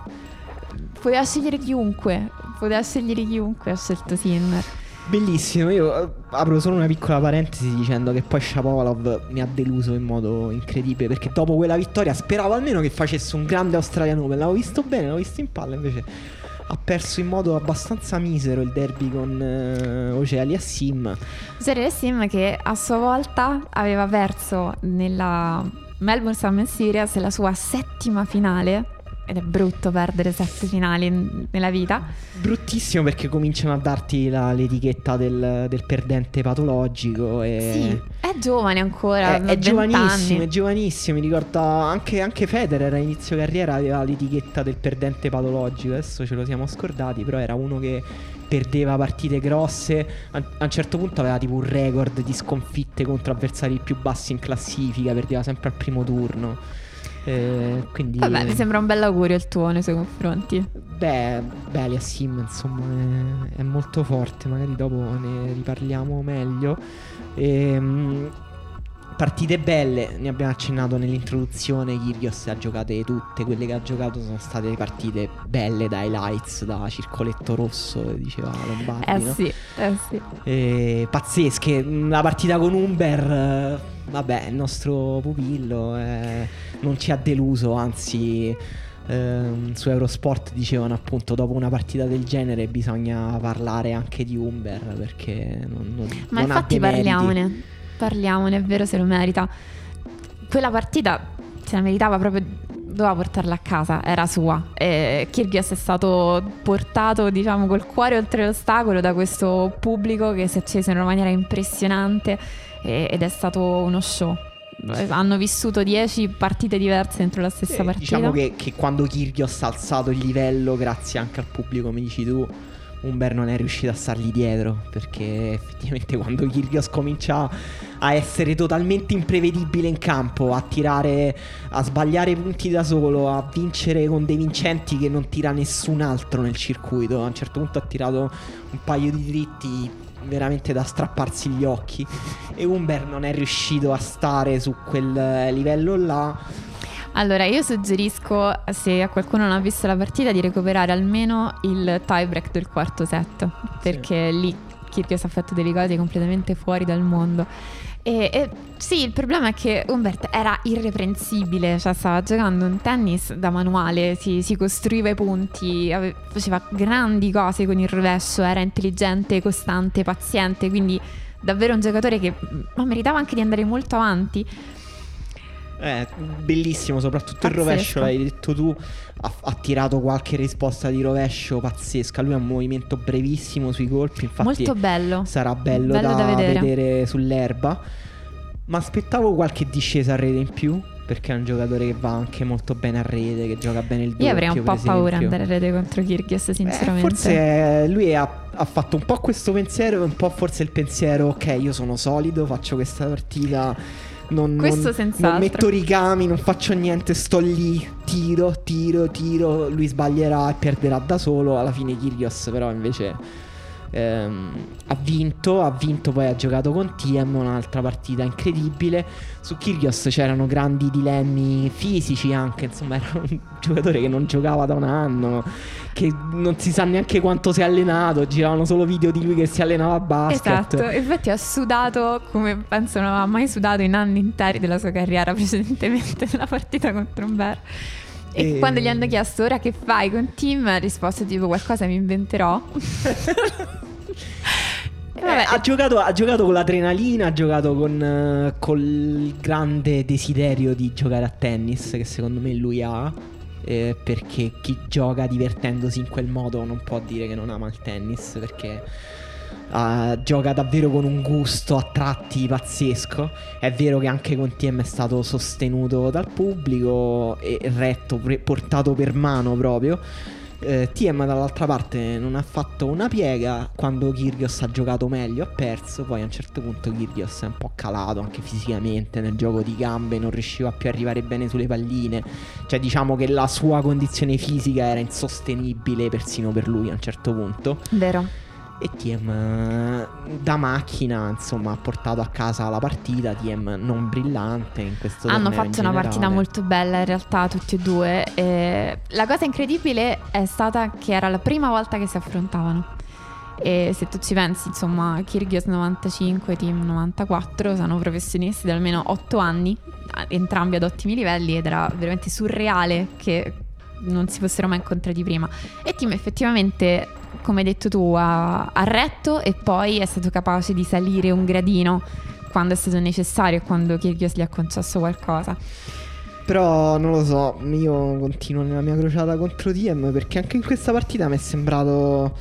Poteva scegliere chiunque, poteva scegliere chiunque, ha scelto Sinner. Bellissimo, io eh, apro solo una piccola parentesi dicendo che poi Shapovalov mi ha deluso in modo incredibile perché dopo quella vittoria speravo almeno che facesse un grande Australian Open, l'avevo visto bene, l'avevo visto in palla invece ha perso in modo abbastanza misero il derby con eh, Oceali Assim. Jerry Sim che a sua volta aveva perso nella Melbourne Summer Series la sua settima finale. Ed è brutto perdere sette finali nella vita. Bruttissimo perché cominciano a darti la- l'etichetta del, del perdente patologico e... Sì, è giovane ancora. È, è 20 giovanissimo, anni. è giovanissimo. Mi ricorda anche, anche Federer a inizio carriera aveva l'etichetta del perdente patologico. Adesso ce lo siamo scordati, però era uno che perdeva partite grosse. A un certo punto aveva tipo un record di sconfitte contro avversari più bassi in classifica, perdeva sempre al primo turno. Eh, quindi Vabbè, mi sembra un bel augurio il tuo nei suoi confronti. Beh, beh, Aliassim insomma è, è molto forte, magari dopo ne riparliamo meglio. Ehm, partite belle, ne abbiamo accennato nell'introduzione, Kyrgios ha giocate tutte, quelle che ha giocato sono state partite belle da highlights, da circoletto rosso, diceva Lombardi. Eh no? sì, eh sì. Eh, pazzesche. La partita con Umber, eh, vabbè, il nostro pupillo eh, non ci ha deluso, anzi. ehm, su Eurosport dicevano appunto dopo una partita del genere bisogna parlare anche di Umber perché non, non, Ma non infatti parliamone, parliamone, è vero se lo merita. Quella partita se la meritava proprio, doveva portarla a casa, era sua. E Kyrgios è stato portato, diciamo, col cuore oltre l'ostacolo da questo pubblico che si è acceso in una maniera impressionante e- ed è stato uno show. Hanno vissuto 10 partite diverse dentro la stessa Eh, partita. Diciamo che, che quando Kyrgios ha alzato il livello, grazie anche al pubblico, come dici tu, Umber non è riuscito a stargli dietro. Perché effettivamente quando Kyrgios comincia a essere totalmente imprevedibile in campo, a tirare, a sbagliare punti da solo, a vincere con dei vincenti che non tira nessun altro nel circuito. A un certo punto ha tirato un paio di dritti veramente da strapparsi gli occhi e Umber non è riuscito a stare su quel eh, livello là Allora, io suggerisco, se a qualcuno non ha visto la partita, di recuperare almeno il tiebreak del quarto set, perché lì Kyrgios ha fatto delle cose completamente fuori dal mondo. E, e sì, il problema è che Humbert era irreprensibile, cioè stava giocando un tennis da manuale, si, si costruiva i punti, ave- faceva grandi cose con il rovescio, era intelligente, costante, paziente, quindi davvero un giocatore che ma meritava anche di andare molto avanti. Eh, bellissimo, soprattutto il Pazzesco. rovescio, l'hai detto tu, ha, ha tirato qualche risposta di rovescio pazzesca, lui ha un movimento brevissimo sui colpi, infatti molto bello. sarà bello, bello da, da vedere. vedere. sull'erba, ma aspettavo qualche discesa a rete in più, perché è un giocatore che va anche molto bene a rete, che gioca bene il doppio, Io avrei un po' paura esempio. andare a rete contro Kyrgios, Eh, sinceramente. forse eh, lui ha, ha fatto un po' questo pensiero e un po' forse il pensiero, ok, io sono solido, faccio questa partita. Non, Questo non- non metto ricami, non faccio niente, sto lì, tiro, tiro, tiro. Lui sbaglierà e perderà da solo. Alla fine Kyrgios però invece ehm, ha vinto, ha vinto poi ha giocato con Tiem, un'altra partita incredibile. Su Kyrgios c'erano grandi dilemmi fisici anche, insomma era un giocatore che non giocava da un anno, che non si sa neanche quanto si è allenato, giravano solo video di lui che si allenava a basket. Esatto, infatti ha sudato come penso non aveva mai sudato in anni interi della sua carriera precedentemente nella partita contro un Bear. E, e quando gli hanno chiesto ora che fai con Tim, ha risposto tipo qualcosa mi inventerò. Eh, ha, giocato, ha, giocato, con l'adrenalina, ha giocato con, uh, col grande desiderio di giocare a tennis che secondo me lui ha. Eh, perché chi gioca divertendosi in quel modo non può dire che non ama il tennis perché uh, gioca davvero con un gusto a tratti pazzesco. È vero che anche con TM è stato sostenuto dal pubblico e retto, pre- portato per mano proprio. Eh, TM dall'altra parte non ha fatto una piega. Quando Kyrgios ha giocato meglio ha perso. Poi a un certo punto Kyrgios è un po' calato anche fisicamente nel gioco di gambe non riusciva più a arrivare bene sulle palline. Cioè diciamo che la sua condizione fisica era insostenibile persino per lui a un certo punto. Vero e TM da macchina insomma ha portato a casa la partita. TM non brillante in questo hanno fatto una partita molto bella in realtà tutti e due. E la cosa incredibile è stata che era la prima volta che si affrontavano. E se tu ci pensi insomma Kyrgios 95 Team 94 sono professionisti da almeno 8 anni entrambi ad ottimi livelli ed era veramente surreale che non si fossero mai incontrati prima. E Team effettivamente come hai detto tu, ha, ha retto e poi è stato capace di salire un gradino quando è stato necessario e quando Kyrgios gli ha concesso qualcosa. Però non lo so, io continuo nella mia crociata contro Diem perché anche in questa partita mi è sembrato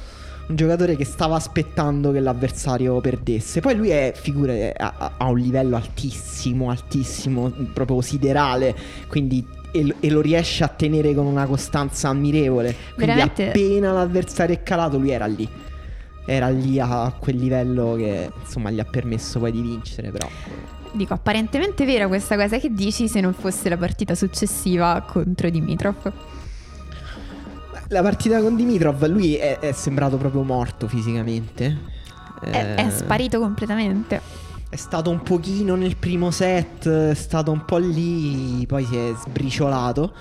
un giocatore che stava aspettando che l'avversario perdesse. Poi lui è figura ha, un livello altissimo, altissimo, proprio siderale, quindi e, e, lo riesce a tenere con una costanza ammirevole. Quindi Veramente... appena l'avversario è calato, lui era lì. Era lì a quel livello che insomma gli ha permesso poi di vincere, però. Dico, apparentemente vera questa cosa che dici se non fosse la partita successiva contro Dimitrov. La partita con Dimitrov, lui è, è sembrato proprio morto fisicamente. È, eh... è sparito completamente. È stato un pochino nel primo set, è stato un po' lì, poi si è sbriciolato.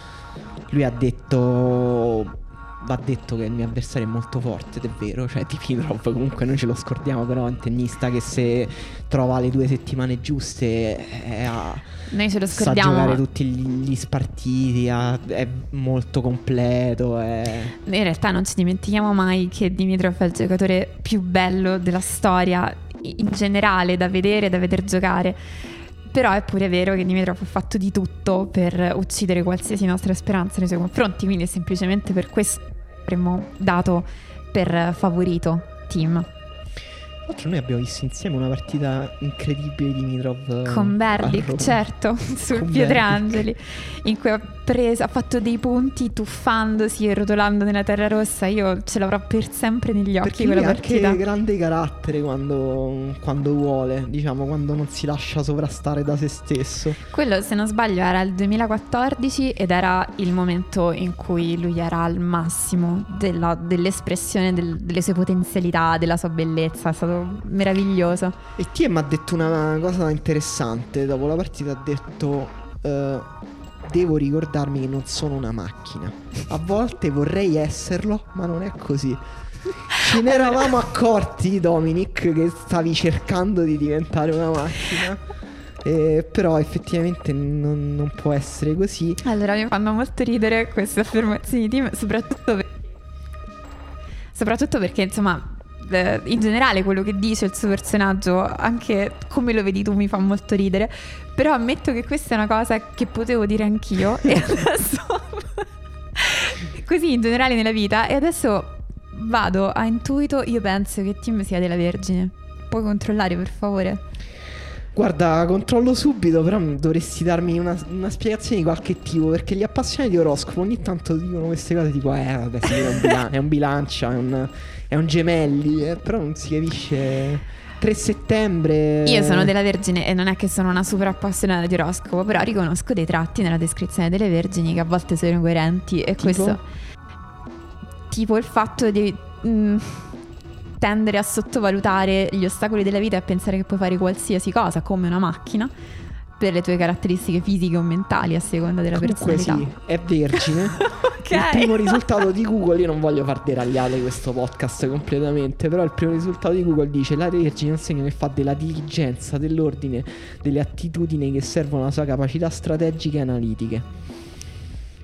Lui ha detto va detto che il mio avversario è molto forte ed è vero, cioè Dimitrov comunque noi ce lo scordiamo però è un tennista che se trova le due settimane giuste è a, noi ce lo scordiamo. Sa giocare tutti gli spartiti, è molto completo. È... In realtà non ci dimentichiamo mai che Dimitrov è il giocatore più bello della storia in generale da vedere, da veder giocare. Però è pure vero che Dimitrov ha fatto di tutto per uccidere qualsiasi nostra speranza nei suoi confronti, quindi è semplicemente per questo avremmo dato per favorito team. Tra l'altro noi abbiamo visto insieme una partita incredibile di Dimitrov con Berdic, certo, sul Pietrangeli, in cui ha, preso, ha fatto dei punti tuffandosi e rotolando nella terra rossa. Io ce l'avrò per sempre negli occhi Perché quella partita. anche grande carattere quando, quando vuole, diciamo, quando non si lascia sovrastare da se stesso. Quello, se non sbaglio, era il 2014 ed era il momento in cui lui era al massimo della, dell'espressione del, delle sue potenzialità, della sua bellezza. È stato meraviglioso. E Tiem ha detto una cosa interessante. Dopo la partita ha detto: uh, Devo ricordarmi che non sono una macchina. A volte vorrei esserlo, ma non è così. Ce ne eravamo accorti, Dominic, che stavi cercando di diventare una macchina. Eh, però effettivamente non, non, può essere così. Allora mi fanno molto ridere queste affermazioni di Tim, soprattutto, per... soprattutto perché insomma eh, in generale quello che dice il suo personaggio, anche come lo vedi tu, mi fa molto ridere. Però ammetto che questa è una cosa che potevo dire anch'io e adesso... così in generale nella vita e adesso vado a intuito, io penso che Tim sia della Vergine. Puoi controllare per favore? Guarda, controllo subito, però dovresti darmi una, una, spiegazione di qualche tipo, perché gli appassionati di oroscopo ogni tanto dicono queste cose tipo, eh vabbè, sì, è, un bilan- è un bilancia, è un, è un gemelli, eh, però non si capisce... 3 settembre. Io sono della Vergine e non è che sono una super appassionata di oroscopo, però riconosco dei tratti nella descrizione delle Vergini che a volte sono incoerenti e tipo? questo tipo il fatto di mh, mm, tendere a sottovalutare gli ostacoli della vita e a pensare che puoi fare qualsiasi cosa come una macchina per le tue caratteristiche fisiche o mentali a seconda della Comunque personalità. sì, è vergine. okay. Il primo risultato di Google, io non voglio far deragliare questo podcast completamente, però il primo risultato di Google dice la vergine è un segno che fa della diligenza, dell'ordine, delle attitudini che servono alla sua capacità strategiche e analitiche.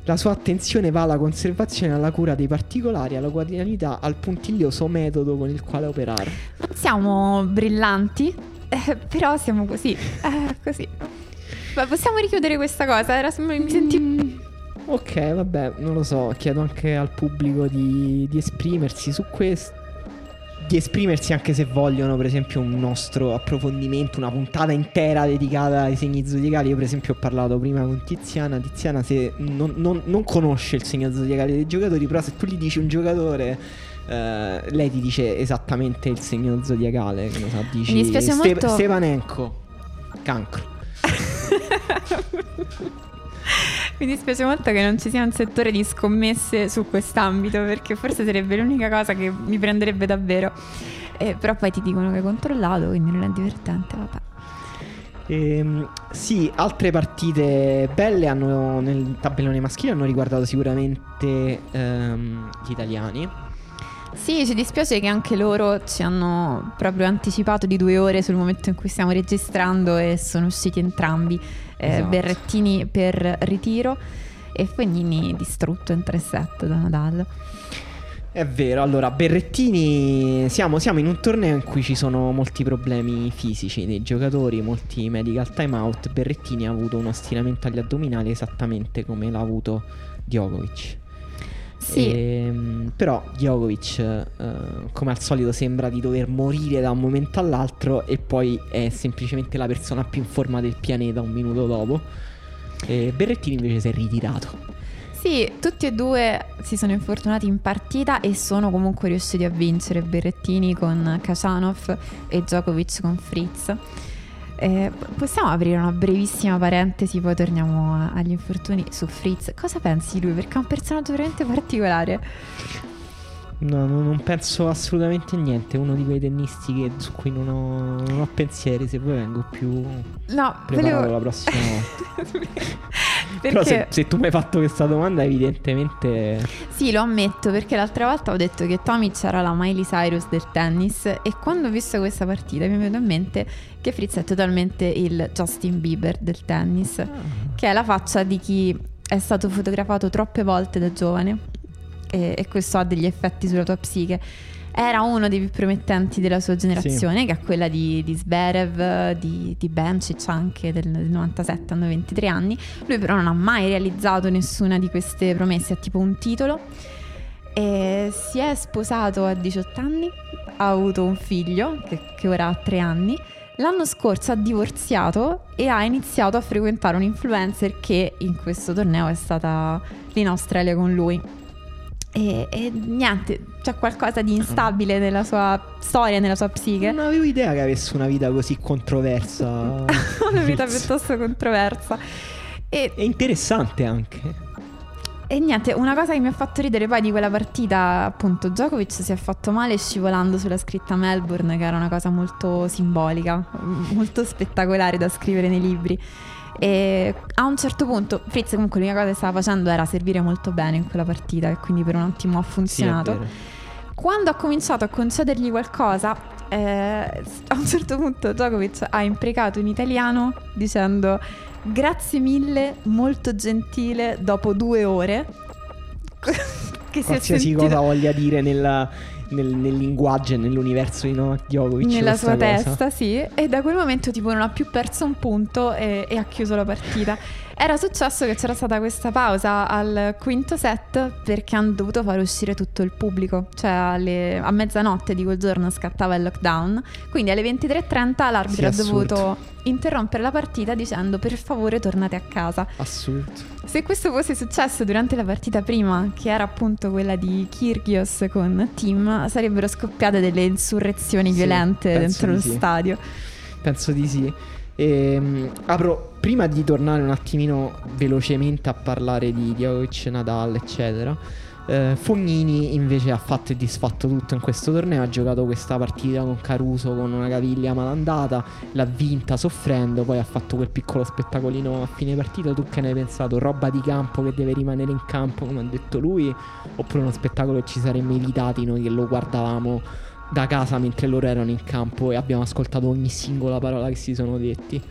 La sua attenzione va alla conservazione alla cura dei particolari, alla quotidianità, al puntiglioso metodo con il quale operare. Non siamo brillanti, eh, però siamo così. Eh, così. Ma possiamo richiudere questa cosa? Era, mi senti... Mm, ok, vabbè, non lo so. Chiedo anche al pubblico di, di esprimersi su questo di esprimersi anche se vogliono per esempio un nostro approfondimento, una puntata intera dedicata ai segni zodiacali. Io per esempio ho parlato prima con Tiziana, Tiziana se non, non, non conosce il segno zodiacale dei giocatori, però se tu gli dici un giocatore... Uh, lei ti dice esattamente il segno zodiacale. Che so, dici Mi dispiace Ste- molto. Stevanenko, cancro. Mi dispiace molto che non ci sia un settore di scommesse su quest'ambito, perché forse sarebbe l'unica cosa che mi prenderebbe davvero. Eh, però poi ti dicono che hai controllato, quindi non è divertente, vabbè. Ehm, sì, altre partite belle hanno, nel tabellone maschile hanno riguardato sicuramente ehm, gli italiani. Sì, ci dispiace che anche loro ci hanno proprio anticipato di due ore sul momento in cui stiamo registrando e sono usciti entrambi. Eh, Esatto. Berrettini per ritiro e Fognini distrutto in 3-7 da Nadal. È vero, allora Berrettini siamo, siamo in un torneo in cui ci sono molti problemi fisici dei giocatori, molti medical timeout. Berrettini ha avuto uno stiramento agli addominali esattamente come l'ha avuto Djokovic. Sì, Ehm, però Djokovic, eh, come al solito, sembra di dover morire da un momento all'altro e poi è semplicemente la persona più in forma del pianeta un minuto dopo. E Berrettini invece si è ritirato. Sì, tutti e due si sono infortunati in partita e sono comunque riusciti a vincere Berrettini con Kasanov e Djokovic con Fritz. Eh, possiamo aprire una brevissima parentesi, poi torniamo agli infortuni su Fritz. Cosa pensi di lui? Perché è un personaggio veramente particolare. No, no, non penso assolutamente a niente. È uno di quei tennisti che- su cui non ho, non ho pensieri. Se vuoi, vengo più No, preparato volevo... la prossima volta. perché... Però se, se tu mi hai fatto questa domanda, evidentemente. Sì, lo ammetto perché l'altra volta ho detto che Tomic era la Miley Cyrus del tennis e quando ho visto questa partita mi è venuto in mente che Fritz è totalmente il Justin Bieber del tennis, che è la faccia di chi è stato fotografato troppe volte da giovane e, e questo ha degli effetti sulla tua psiche. Era uno dei più promettenti della sua generazione, che è quella di, di Zverev, di, di Bencic anche del, del 97, hanno 23 anni. Lui però non ha mai realizzato nessuna di queste promesse, ha tipo un titolo. E si è sposato a 18 anni, ha avuto un figlio che, che ora ha 3 anni. L'anno scorso ha divorziato e ha iniziato a frequentare un influencer che in questo torneo è stata lì in Australia con lui. E, e niente, c'è qualcosa di instabile nella sua storia, nella sua psiche. Non avevo idea che avesse una vita così controversa. Una vita piuttosto controversa. E È interessante anche. E niente, una cosa che mi ha fatto ridere poi di quella partita, appunto, Djokovic si è fatto male scivolando sulla scritta Melbourne, che era una cosa molto simbolica, molto spettacolare da scrivere nei libri. E a un certo punto, Fritz comunque l'unica cosa che stava facendo era servire molto bene in quella partita e quindi per un attimo ha Sì, funzionato. vero. Quando ha cominciato a concedergli qualcosa, eh, a un certo punto Djokovic ha imprecato in italiano dicendo grazie mille, molto gentile, dopo due ore. che si è Qualsiasi sentito cosa voglia dire nella- nel, nel linguaggio e nell'universo di Novak Djokovic. nella sua cosa. testa, sì. E da quel momento tipo non ha più perso un punto e, e ha chiuso la partita. Era successo che c'era stata questa pausa al quinto set perché hanno dovuto far uscire tutto il pubblico, cioè alle- a mezzanotte di quel giorno scattava il lockdown, quindi alle 23.30 l'arbitro Sì, ha dovuto interrompere la partita dicendo per favore tornate a casa. Assurdo. Se questo fosse successo durante la partita prima, che era appunto quella di Kyrgios con Tim, sarebbero scoppiate delle insurrezioni Sì, violente dentro lo sì. stadio. Penso di sì. Ehm, apro prima di tornare un attimino velocemente a parlare di Djokovic, Nadal, eccetera. eh, Fognini invece ha fatto e disfatto tutto in questo torneo. Ha giocato questa partita con Caruso con una caviglia malandata, l'ha vinta soffrendo. Poi ha fatto quel piccolo spettacolino a fine partita. Tu che ne hai pensato? Roba di campo che deve rimanere in campo, come ha detto lui, oppure uno spettacolo che ci saremmo evitati noi che lo guardavamo da casa mentre loro erano in campo e abbiamo ascoltato ogni singola parola che si sono detti.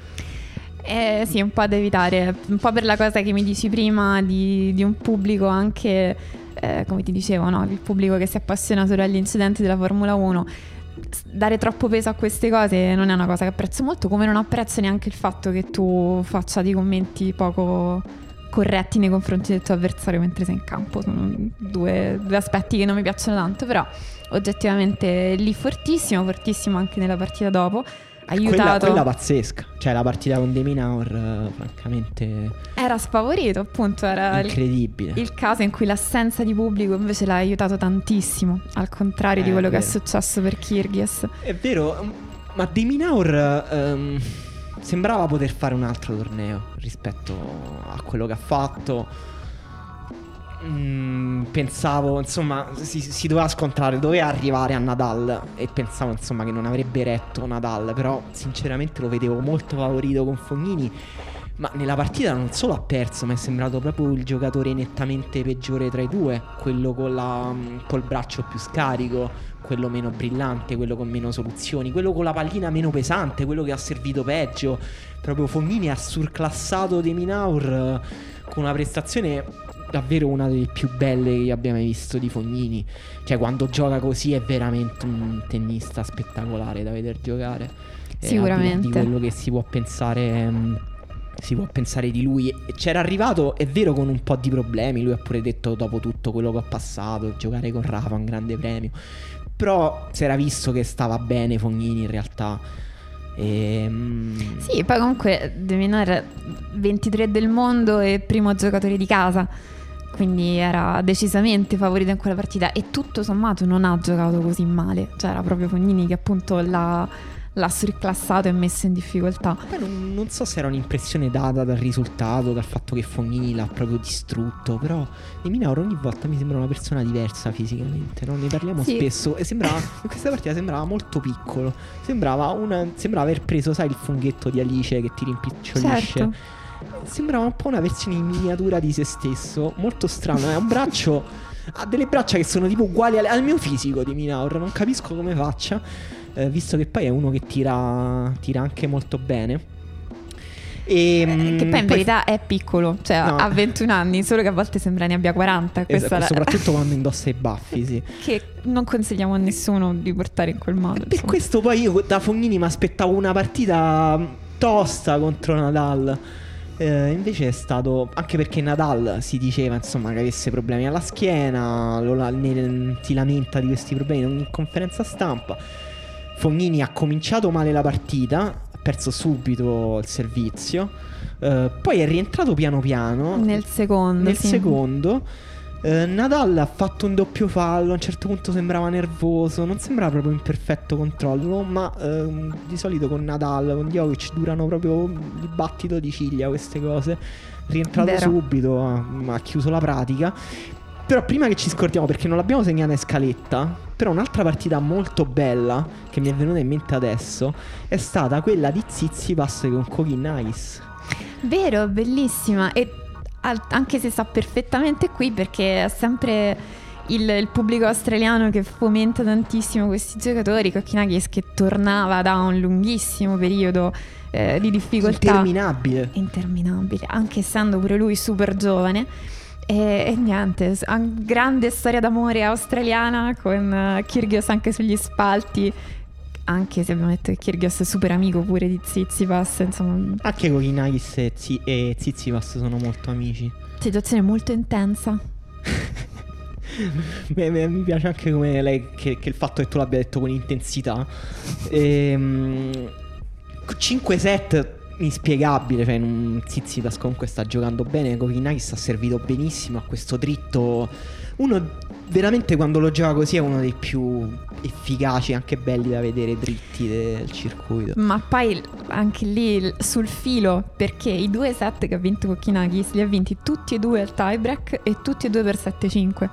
Eh, sì, un po' da evitare, un po' per la cosa che mi dici prima di, di un pubblico anche, eh, come ti dicevo, no? il pubblico che si appassiona solo agli incidenti della Formula 1. Dare troppo peso a queste cose non è una cosa che apprezzo molto, come non apprezzo neanche il fatto che tu faccia dei commenti poco corretti nei confronti del tuo avversario mentre sei in campo. Sono due, due aspetti che non mi piacciono tanto, però oggettivamente lì fortissimo, fortissimo anche nella partita dopo aiutato. Quella, quella pazzesca, cioè la partita con Deminaur, uh, francamente. Era spavorito, appunto. Era incredibile. Il, il, caso in cui l'assenza di pubblico invece l'ha aiutato tantissimo, al contrario eh, di quello che è successo per Kirghias. È vero, ma Deminaur. Um, sembrava poter fare un altro torneo rispetto a quello che ha fatto Mm, pensavo, insomma, si, si, doveva scontrare, doveva arrivare a Nadal e pensavo, insomma, che non avrebbe retto Nadal, però sinceramente lo vedevo molto favorito con Fognini. Ma nella partita non solo ha perso, ma è sembrato proprio il giocatore nettamente peggiore tra i due, quello con la, mm, col braccio più scarico, quello meno brillante, quello con meno soluzioni, quello con la pallina meno pesante, quello che ha servito peggio. Proprio Fognini ha surclassato De Minaur eh, con una prestazione davvero una delle più belle che abbia mai visto di Fognini. Cioè, quando gioca così è veramente un tennista spettacolare da vedere giocare. Sicuramente. Di quello che si può pensare. Si può pensare di lui. C'era arrivato, è vero, con un po' di problemi. Lui ha pure detto dopo tutto quello che ho passato, giocare con Rafa, un grande premio. Però si era visto che stava bene Fognini in realtà. E, mm, Sì, poi comunque De Minaur 23 del mondo e primo giocatore di casa quindi era decisamente favorito in quella partita e tutto sommato non ha giocato così male, cioè era proprio Fognini che appunto l'ha, l'ha surclassato e messo in difficoltà. Beh, non, non, so se era un'impressione data dal risultato, dal fatto che Fognini l'ha proprio distrutto, però di Minauro ogni volta mi sembra una persona diversa fisicamente, no? ne parliamo sì. spesso e sembrava, in questa partita sembrava molto piccolo, sembrava, una, sembrava aver preso, sai, il funghetto di Alice che ti rimpicciolisce. Certo sembrava un po' una versione in miniatura di se stesso, molto strano, è un braccio ha delle braccia che sono tipo uguali al, al mio fisico di Minaur, non capisco come faccia, eh, visto che poi è uno che tira, tira anche molto bene. E, eh, che poi in poi, verità è piccolo, cioè no. ha 21 anni, solo che a volte sembra ne abbia 40. Esatto, la... Soprattutto quando indossa i baffi, sì. che non consigliamo a nessuno di portare in quel modo. Per questo poi io da Fognini mi aspettavo una partita tosta contro Nadal. Eh, invece è stato anche perché Nadal si diceva insomma che avesse problemi alla schiena, lo, ne, si lamenta di questi problemi in conferenza stampa. Fognini ha cominciato male la partita, ha perso subito il servizio, eh, poi è rientrato piano piano. Nel secondo. Nel sì. secondo eh, Nadal ha fatto un doppio fallo, a un certo punto sembrava nervoso, non sembrava proprio in perfetto controllo, ma ehm, di solito con Nadal, con Djokovic durano proprio il battito di ciglia queste cose. Rientrato Vero. subito, ha, ha chiuso la pratica. Però prima che ci scordiamo, perché non l'abbiamo segnata in scaletta, però un'altra partita molto bella che mi è venuta in mente adesso è stata quella di Zizipas con Kogi Nice. Vero, bellissima. E anche se sta perfettamente qui perché è sempre il, il, pubblico australiano che fomenta tantissimo questi giocatori. Kokkinakis che tornava da un lunghissimo periodo eh, di difficoltà. Interminabile. Interminabile, anche essendo pure lui super giovane. E, e niente, grande storia d'amore australiana con uh, Kyrgios anche sugli spalti anche se abbiamo detto che Kyrgios è super amico pure di Zizipas, insomma... Anche Kokinakis e, Z- e Zizipas sono molto amici. Situazione molto intensa. Beh, mi piace anche come lei, che, che, il fatto che tu l'abbia detto con intensità. Ehm, 5 set inspiegabile, cioè un Zizipas comunque sta giocando bene, Kokinakis ha servito benissimo a questo dritto. Uno veramente quando lo gioca così è uno dei più efficaci, anche belli da vedere dritti del circuito. Ma poi anche lì sul filo, perché i due set che ha vinto Kokkinakis li ha vinti tutti e due al tiebreak e tutti e due per 7-5.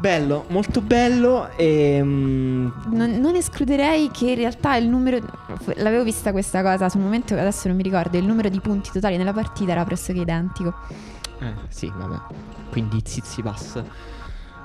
Bello, molto bello. E, um... non, non, escluderei che in realtà il numero. L'avevo vista questa cosa sul momento, adesso non mi ricordo. Il numero di punti totali nella partita era pressoché identico. Eh, sì, vabbè. Quindi Zizipas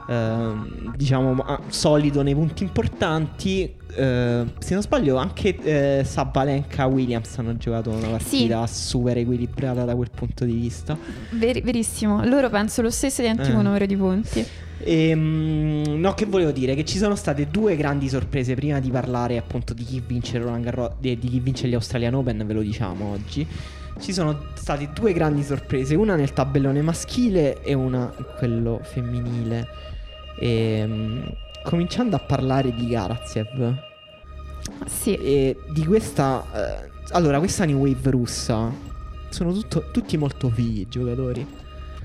ehm, diciamo solido nei punti importanti. Eh, se non sbaglio, anche eh, Sabalenka Williams hanno giocato una partita super equilibrata da quel punto di vista. Ver- verissimo, loro penso lo stesso identico Eh. numero di punti. E, mm, no, che volevo dire? Che ci sono state due grandi sorprese prima di parlare appunto di chi vince Roland Garros, di, di chi vince gli Australian Open, ve lo diciamo oggi. Ci sono state due grandi sorprese, una nel tabellone maschile e una in quello femminile. E, mm, cominciando a parlare di Karatsev, Sì, e di questa... eh, allora, questa New Wave russa sono tutto- tutti molto fighi i giocatori.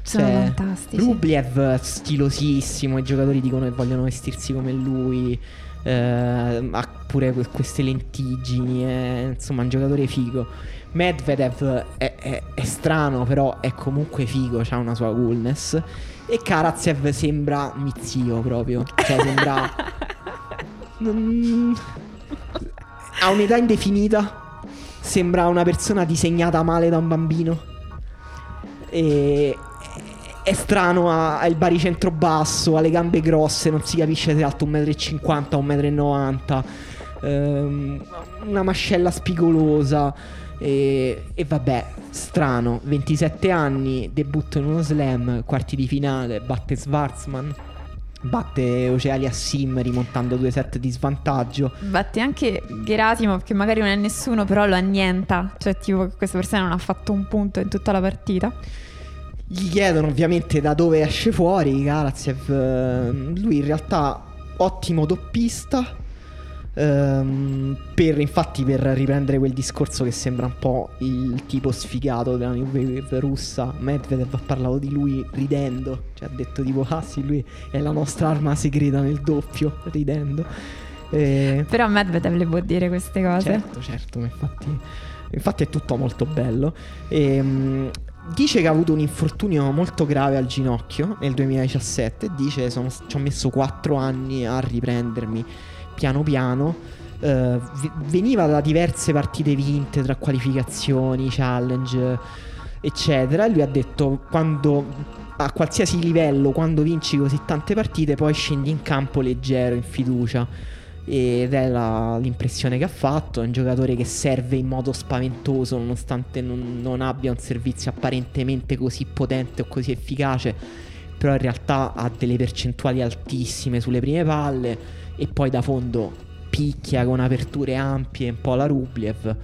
Sono Cioè, fantastici. Rublev stilosissimo, i giocatori dicono che vogliono vestirsi come lui, eh, ha pure que- queste lentiggini, è, insomma un giocatore figo. Medvedev è, è- è strano, però è comunque figo, ha una sua coolness. E Karatsev sembra mizio proprio, cioè sembra... Non- Ha un'età indefinita, sembra una persona disegnata male da un bambino. E è strano, ha, il baricentro basso, ha le gambe grosse, non si capisce se è alto 1,50 m o 1,90 m. Ehm, una mascella spigolosa. E, e vabbè, strano. 27 anni, debutto in uno slam, quarti di finale, batte Schwarzman. Batte Oceali a Sim rimontando due set di svantaggio. Batte anche Gerasimov che magari non è nessuno, però lo annienta. Cioè, tipo, questa persona non ha fatto un punto in tutta la partita. Gli chiedono ovviamente da dove esce fuori Karatsev. eh, Lui in realtà ottimo doppista. ehm, per infatti per riprendere quel discorso che sembra un po' il tipo sfigato della New Wave russa, Medvedev ha parlato di lui ridendo, cioè ha detto tipo ah sì lui è la nostra arma segreta nel doppio, ridendo. Eh, Però Medvedev le può dire queste cose. Certo, certo, ma infatti, infatti è tutto molto bello. Ehm, dice che ha avuto un infortunio molto grave al ginocchio nel 2017 e dice sono, ci ho messo 4 anni a riprendermi piano piano. V- veniva da diverse partite vinte tra qualificazioni, challenge, eccetera. E lui ha detto quando a qualsiasi livello, quando vinci così tante partite, poi scendi in campo leggero, in fiducia ed è la- l'impressione che ha fatto. È un giocatore che serve in modo spaventoso, nonostante non, non abbia un servizio apparentemente così potente o così efficace. Però in realtà ha delle percentuali altissime sulle prime palle e poi da fondo picchia con aperture ampie, un po' la Rublev.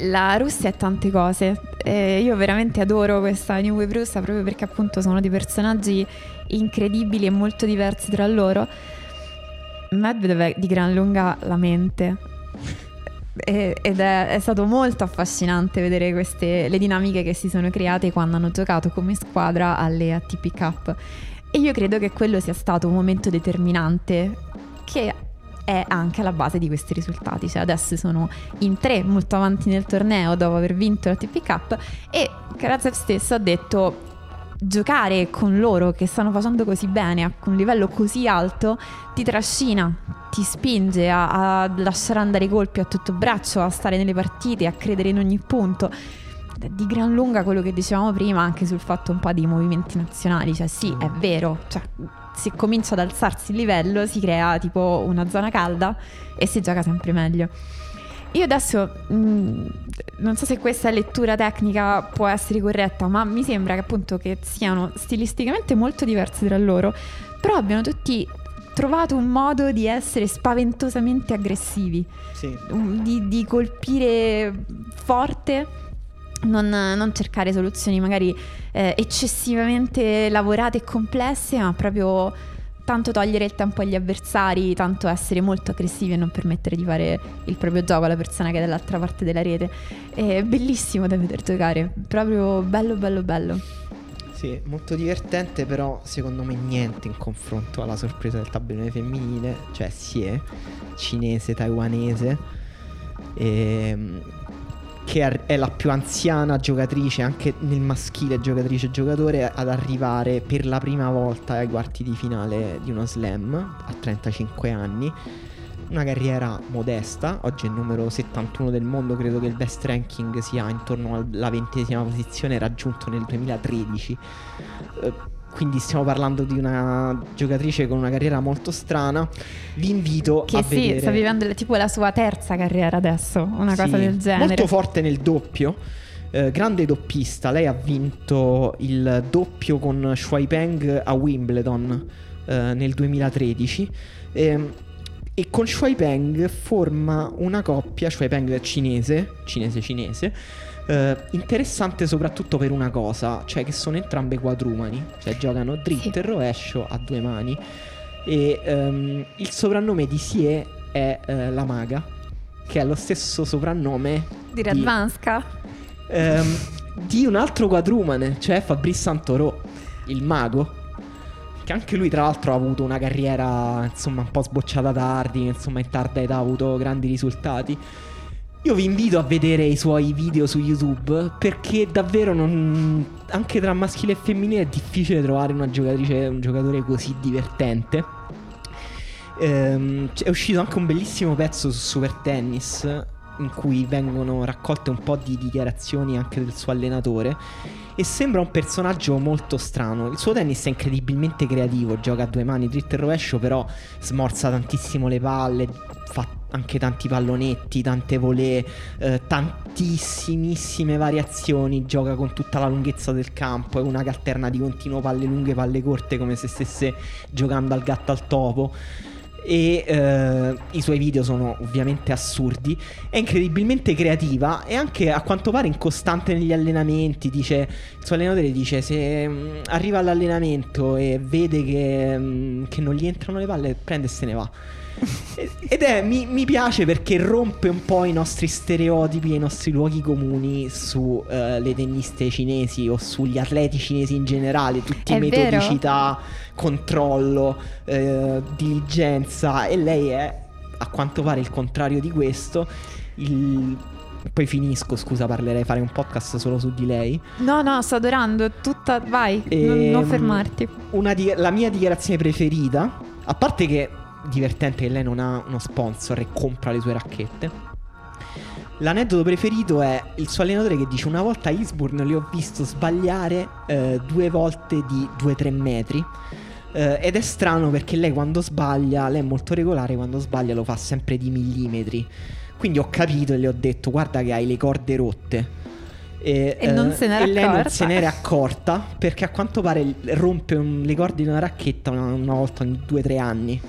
La Russia è tante cose. Eh, io veramente adoro questa New Wave russa proprio perché appunto sono dei personaggi incredibili e molto diversi tra loro. Medvedev è di gran lunga la mente. Ed è, è stato molto affascinante vedere queste, le dinamiche che si sono create quando hanno giocato come squadra alle ATP Cup. E io credo che quello sia stato un momento determinante che è anche alla base di questi risultati. Cioè adesso sono in tre molto avanti nel torneo dopo aver vinto la TP Cup e Karatsev stesso ha detto giocare con loro che stanno facendo così bene a un livello così alto ti trascina, ti spinge a, a lasciare andare i colpi a tutto braccio, a stare nelle partite, a credere in ogni punto. Di gran lunga quello che dicevamo prima anche sul fatto un po' dei movimenti nazionali, cioè sì, è vero, cioè, se comincia ad alzarsi il livello si crea tipo una zona calda e si gioca sempre meglio. Io adesso mh, non so se questa lettura tecnica può essere corretta, ma mi sembra che appunto che siano stilisticamente molto diversi tra loro, però abbiano tutti trovato un modo di essere spaventosamente aggressivi, Sì. un- di, di colpire forte, non, non cercare soluzioni magari eh, eccessivamente lavorate e complesse, ma proprio tanto togliere il tempo agli avversari, tanto essere molto aggressivi e non permettere di fare il proprio gioco alla persona che è dall'altra parte della rete. È bellissimo da vedere giocare, proprio bello bello bello. Sì, molto divertente, però secondo me niente in confronto alla sorpresa del tabellone femminile, cioè Xie, cinese, taiwanese, ehm, che è la più anziana giocatrice, anche nel maschile giocatrice giocatore, ad arrivare per la prima volta ai quarti di finale di uno slam a 35 anni. Una carriera modesta, oggi è il numero 71 del mondo, credo che il best ranking sia intorno alla ventesima posizione raggiunto nel 2013. Eh, quindi stiamo parlando di una giocatrice con una carriera molto strana. Vi invito che a sì, vedere. sta vivendo tipo la sua terza carriera adesso, una Sì, cosa del genere. Molto forte nel doppio. eh, grande doppista, lei ha vinto il doppio con Shuai Peng a Wimbledon eh, nel 2013 ehm, e con Shuai Peng forma una coppia, Shuai Peng cinese, cinese cinese, eh, interessante soprattutto per una cosa, cioè che sono entrambe quadrumani, cioè giocano dritto Sì. e rovescio a due mani e ehm, il soprannome di Sie è eh, la maga, che è lo stesso soprannome Di Radvanska. ehm, di un altro quadrumane, cioè Fabrice Santoro, il mago. Che anche lui, tra l'altro, ha avuto una carriera insomma un po' sbocciata tardi, insomma, in tarda età ha avuto grandi risultati. Io vi invito a vedere i suoi video su YouTube perché davvero non... anche tra maschile e femminile è difficile trovare una giocatrice, un giocatore così divertente. Ehm, è uscito anche un bellissimo pezzo su Super Tennis in cui vengono raccolte un po' di dichiarazioni anche del suo allenatore e sembra un personaggio molto strano. Il suo tennis è incredibilmente creativo, gioca a due mani dritto e rovescio, però smorza tantissimo le palle, fa anche tanti pallonetti, tante volée, eh, tantissimissime variazioni, gioca con tutta la lunghezza del campo, è una che alterna di continuo palle lunghe, palle corte come se stesse giocando al gatto al topo e eh, i suoi video sono ovviamente assurdi. È incredibilmente creativa e anche a quanto pare incostante negli allenamenti. Dice, il suo allenatore dice: Se mm, arriva all'allenamento e vede che, mm, che non gli entrano le palle, prende e se ne va. E- Ed è, mi, mi piace perché rompe un po' i nostri stereotipi e i nostri luoghi comuni sulle tenniste cinesi o sugli atleti cinesi in generale, tutti È vero. metodicità, controllo, eh, diligenza e lei è a quanto pare il contrario di questo. Il- Poi finisco, scusa, parlerei, fare un podcast solo su di lei. No, no, sto adorando. Tutta. Vai, non, non Ehm, fermarti. Una di- la mia dichiarazione preferita, a parte che divertente che lei non ha uno sponsor e compra le sue racchette. L'aneddoto preferito è il suo allenatore che dice una volta a Eastbourne le ho visto sbagliare eh, due volte di 2-3 metri. Eh, ed è strano perché lei quando sbaglia, lei è molto regolare, quando sbaglia lo fa sempre di millimetri. Quindi ho capito e le ho detto guarda che hai le corde rotte. E, E non eh, se n'era e lei non accorta. se n'era accorta perché a quanto pare rompe un- le corde di una racchetta una, una volta ogni 2-3 anni.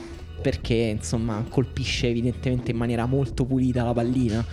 Perché insomma colpisce evidentemente in maniera molto pulita la pallina.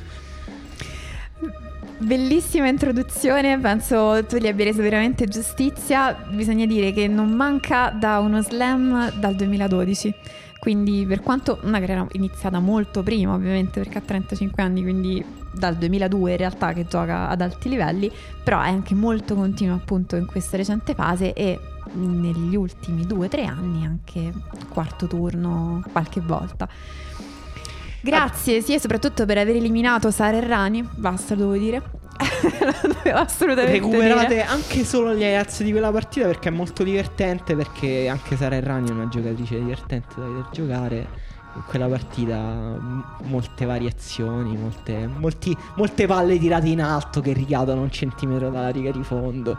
Bellissima introduzione, penso tu gli abbia reso veramente giustizia. Bisogna dire che non manca da uno slam dal 2012. Quindi, per quanto una carriera iniziata molto prima, ovviamente, perché ha 35 anni, quindi dal 2002 in realtà che gioca ad alti livelli, però è anche molto continuo appunto in questa recente fase e negli ultimi 2-3 anni anche quarto turno qualche volta. Grazie, sì, e soprattutto per aver eliminato Sara Errani. Basta, lo devo dire. assolutamente Recuperate dire. anche solo gli highlights di quella partita perché è molto divertente. Perché anche Sara Errani è una giocatrice divertente da vedere giocare. In quella partita m- molte variazioni, molte, molti- molte palle tirate in alto che ricadono un centimetro dalla riga di fondo.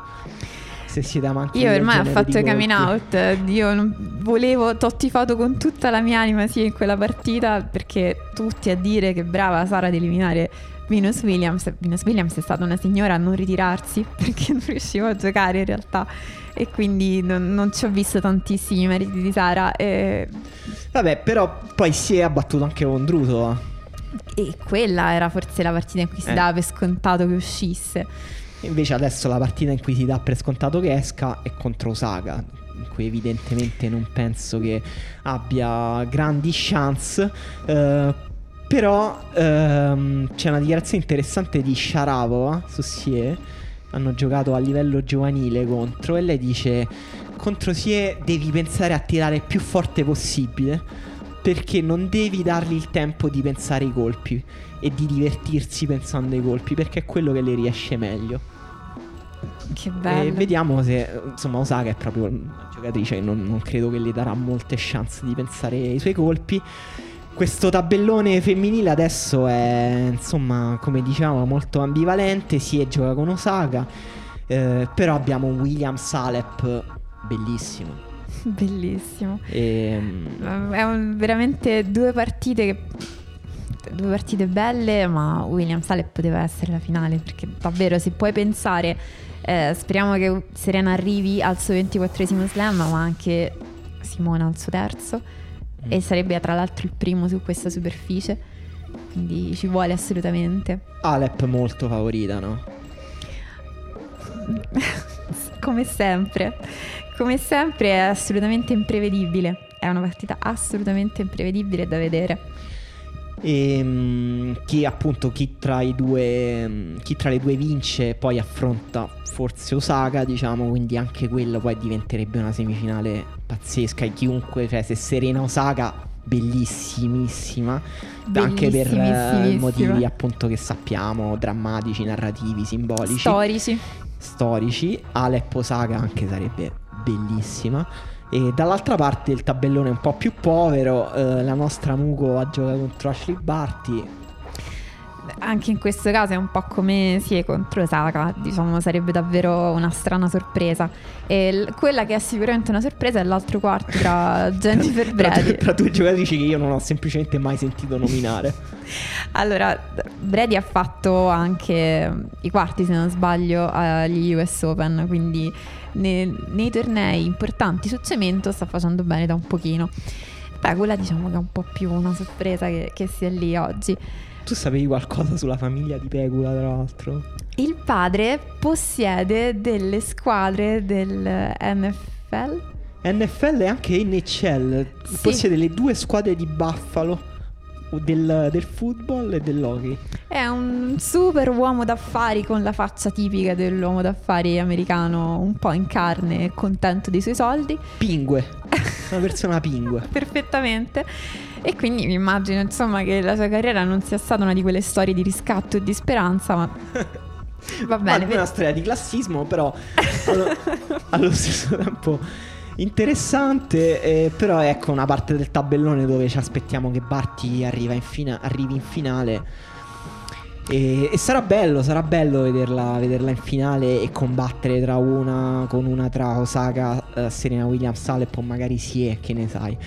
Se siete amanti Io del ormai ho fatto coming out. Io non volevo, t'ho tifato con tutta la mia anima sì, in quella partita perché tutti a dire che brava Sara di eliminare Venus Williams. Venus Williams è stata una signora a non ritirarsi perché non riuscivo a giocare in realtà e quindi non, non ci ho visto tantissimi meriti di Sara. E, Vabbè, però poi si è abbattuto anche Vondruso. e quella era forse la partita in cui si Eh. dava per scontato che uscisse. Invece adesso la partita in cui si dà per scontato che esca è contro Osaka, in cui evidentemente non penso che abbia grandi chance. eh, però ehm, c'è una dichiarazione interessante di Sharapova su Sie. Hanno giocato a livello giovanile contro e lei dice contro Sie devi pensare a tirare più forte possibile perché non devi dargli il tempo di pensare ai colpi e di divertirsi pensando ai colpi perché è quello che le riesce meglio. Che E bello. vediamo se insomma Osaka è proprio una giocatrice che non, non credo che le darà molte chance di pensare ai suoi colpi. Questo tabellone femminile adesso è insomma come diciamo molto ambivalente, si è gioca con Osaka, eh, però abbiamo un William Salep bellissimo. Bellissimo. E, È un- veramente due partite che due partite belle, ma Williams Salep poteva essere la finale perché davvero se puoi pensare eh, speriamo che Serena arrivi al suo 24esimo slam, ma anche Simona al suo terzo Mm. e sarebbe tra l'altro il primo su questa superficie. Quindi ci vuole assolutamente. Alep molto favorita, no? Come sempre, come sempre è assolutamente imprevedibile. È una partita assolutamente imprevedibile da vedere. E mm, chi appunto chi tra i due mm, chi tra le due vince poi affronta forse Osaka, diciamo, quindi anche quello poi diventerebbe una semifinale pazzesca e chiunque, cioè se Serena Osaka bellissimissima anche per eh, motivi appunto che sappiamo, drammatici, narrativi, simbolici. Storici. storici. Alep Osaka anche sarebbe bellissima. E dall'altra parte il tabellone è un po' più povero. eh, la nostra Muko ha giocato contro Ashley Barty. Anche in questo caso è un po' come sì, contro Osaka, diciamo sarebbe davvero una strana sorpresa. E l- quella che è sicuramente una sorpresa è l'altro quarto tra Jennifer Brady. tra due giocatrici che io non ho semplicemente mai sentito nominare. Allora, Brady ha fatto anche i quarti, se non sbaglio, agli US Open, quindi ne- nei tornei importanti su cemento sta facendo bene da un pochino. Pegula diciamo che è un po' più una sorpresa che, che sia lì oggi. Tu sapevi qualcosa sulla famiglia di Pegula, tra l'altro? Il padre possiede delle squadre del NFL. NFL e anche NHL. Sì. Possiede le due squadre di Buffalo. Del, del football e dell'hockey. È un super uomo d'affari con la faccia tipica dell'uomo d'affari americano, un po' in carne e contento dei suoi soldi. Pingue. Una persona pingue. Perfettamente. E quindi mi immagino insomma che la sua carriera non sia stata una di quelle storie di riscatto e di speranza, ma va bene. è una storia di classismo, però allo, allo stesso tempo interessante. eh, però ecco una parte del tabellone dove ci aspettiamo che Barty in fina- arrivi in finale. E, e sarà bello, sarà bello vederla, vederla in finale e combattere tra una con una tra Osaka, eh, Serena Williams, Alep o magari Sie, che ne sai.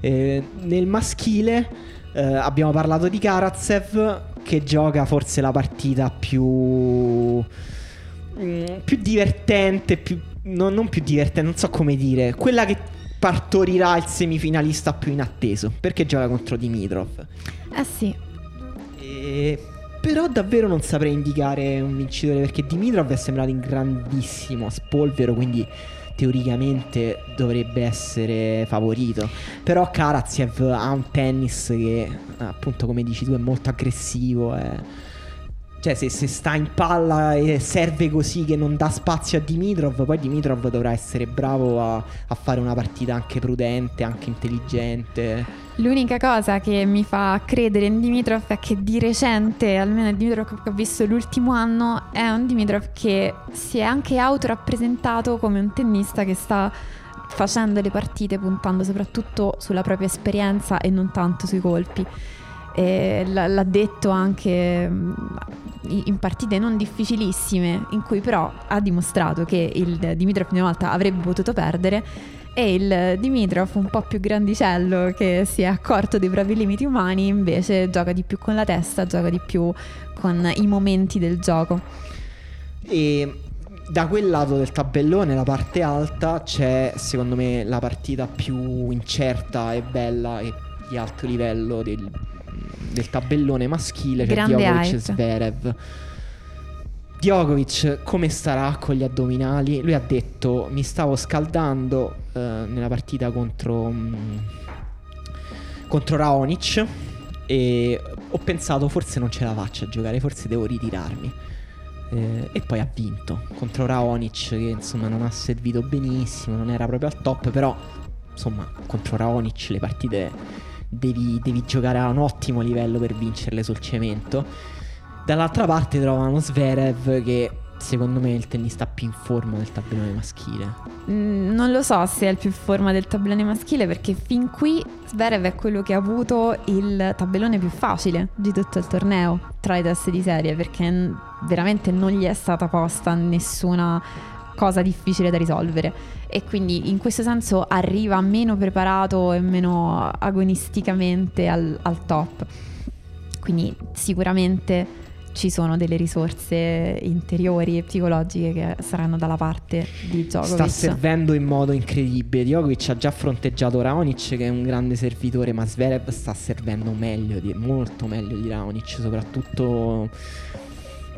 Eh, nel maschile eh, abbiamo parlato di Karatsev che gioca forse la partita più mm, più divertente, più, no, non più divertente, non so come dire, quella che partorirà il semifinalista più inatteso, perché gioca contro Dimitrov. Eh sì, E- però davvero non saprei indicare un vincitore perché Dimitrov è sembrato in grandissimo spolvero, quindi teoricamente dovrebbe essere favorito. Però Karatsev ha un tennis che appunto come dici tu è molto aggressivo, è- cioè se, se sta in palla e serve così che non dà spazio a Dimitrov, poi Dimitrov dovrà essere bravo a, a fare una partita anche prudente, anche intelligente. l'unica cosa che mi fa credere in Dimitrov è che di recente, almeno il Dimitrov che ho visto l'ultimo anno, è un Dimitrov che si è anche autorappresentato come un tennista che sta facendo le partite puntando soprattutto sulla propria esperienza e non tanto sui colpi. E l'ha detto anche mm, in partite non difficilissime, in cui però ha dimostrato che il Dimitrov una volta avrebbe potuto perdere e il Dimitrov un po' più grandicello che si è accorto dei propri limiti umani invece gioca di più con la testa, gioca di più con i momenti del gioco. E da quel lato del tabellone, la parte alta, c'è secondo me la partita più incerta e bella e di alto livello del, del tabellone maschile, cioè Grande Djokovic e. Zverev. Djokovic come starà con gli addominali? Lui ha detto mi stavo scaldando eh, nella partita contro, mm, contro Raonic e ho pensato forse non ce la faccio a giocare, forse devo ritirarmi. Eh, e poi ha vinto contro Raonic che insomma non ha servito benissimo, non era proprio al top, però insomma contro Raonic le partite devi, devi giocare a un ottimo livello per vincerle sul cemento. Dall'altra parte trovano Zverev che secondo me è il tennista più in forma del tabellone maschile. Mm, Non lo so se è il più in forma del tabellone maschile perché fin qui Zverev è quello che ha avuto il tabellone più facile di tutto il torneo tra le teste di serie perché veramente non gli è stata posta nessuna cosa difficile da risolvere e quindi in questo senso arriva meno preparato e meno agonisticamente al, al top. Quindi sicuramente ci sono delle risorse interiori e psicologiche che saranno dalla parte di Djokovic. Sta servendo in modo incredibile. Djokovic ha già fronteggiato Raonic che è un grande servitore, ma Zverev sta servendo meglio, di, molto meglio di Raonic, soprattutto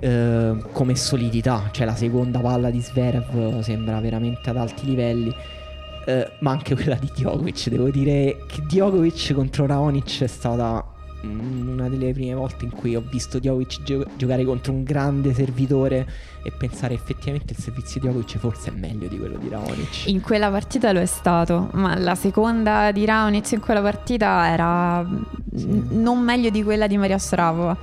eh, come solidità. Cioè la seconda palla di Zverev sembra veramente ad alti livelli. Eh, ma anche quella di Djokovic, devo dire che Djokovic contro Raonic è stata una delle prime volte in cui ho visto Djokovic gio- giocare contro un grande servitore e pensare effettivamente il servizio di Djokovic forse è meglio di quello di Raonic. In quella partita lo è stato, ma la seconda di Raonic in quella partita era sì. n- non meglio di quella di Maria Sravova.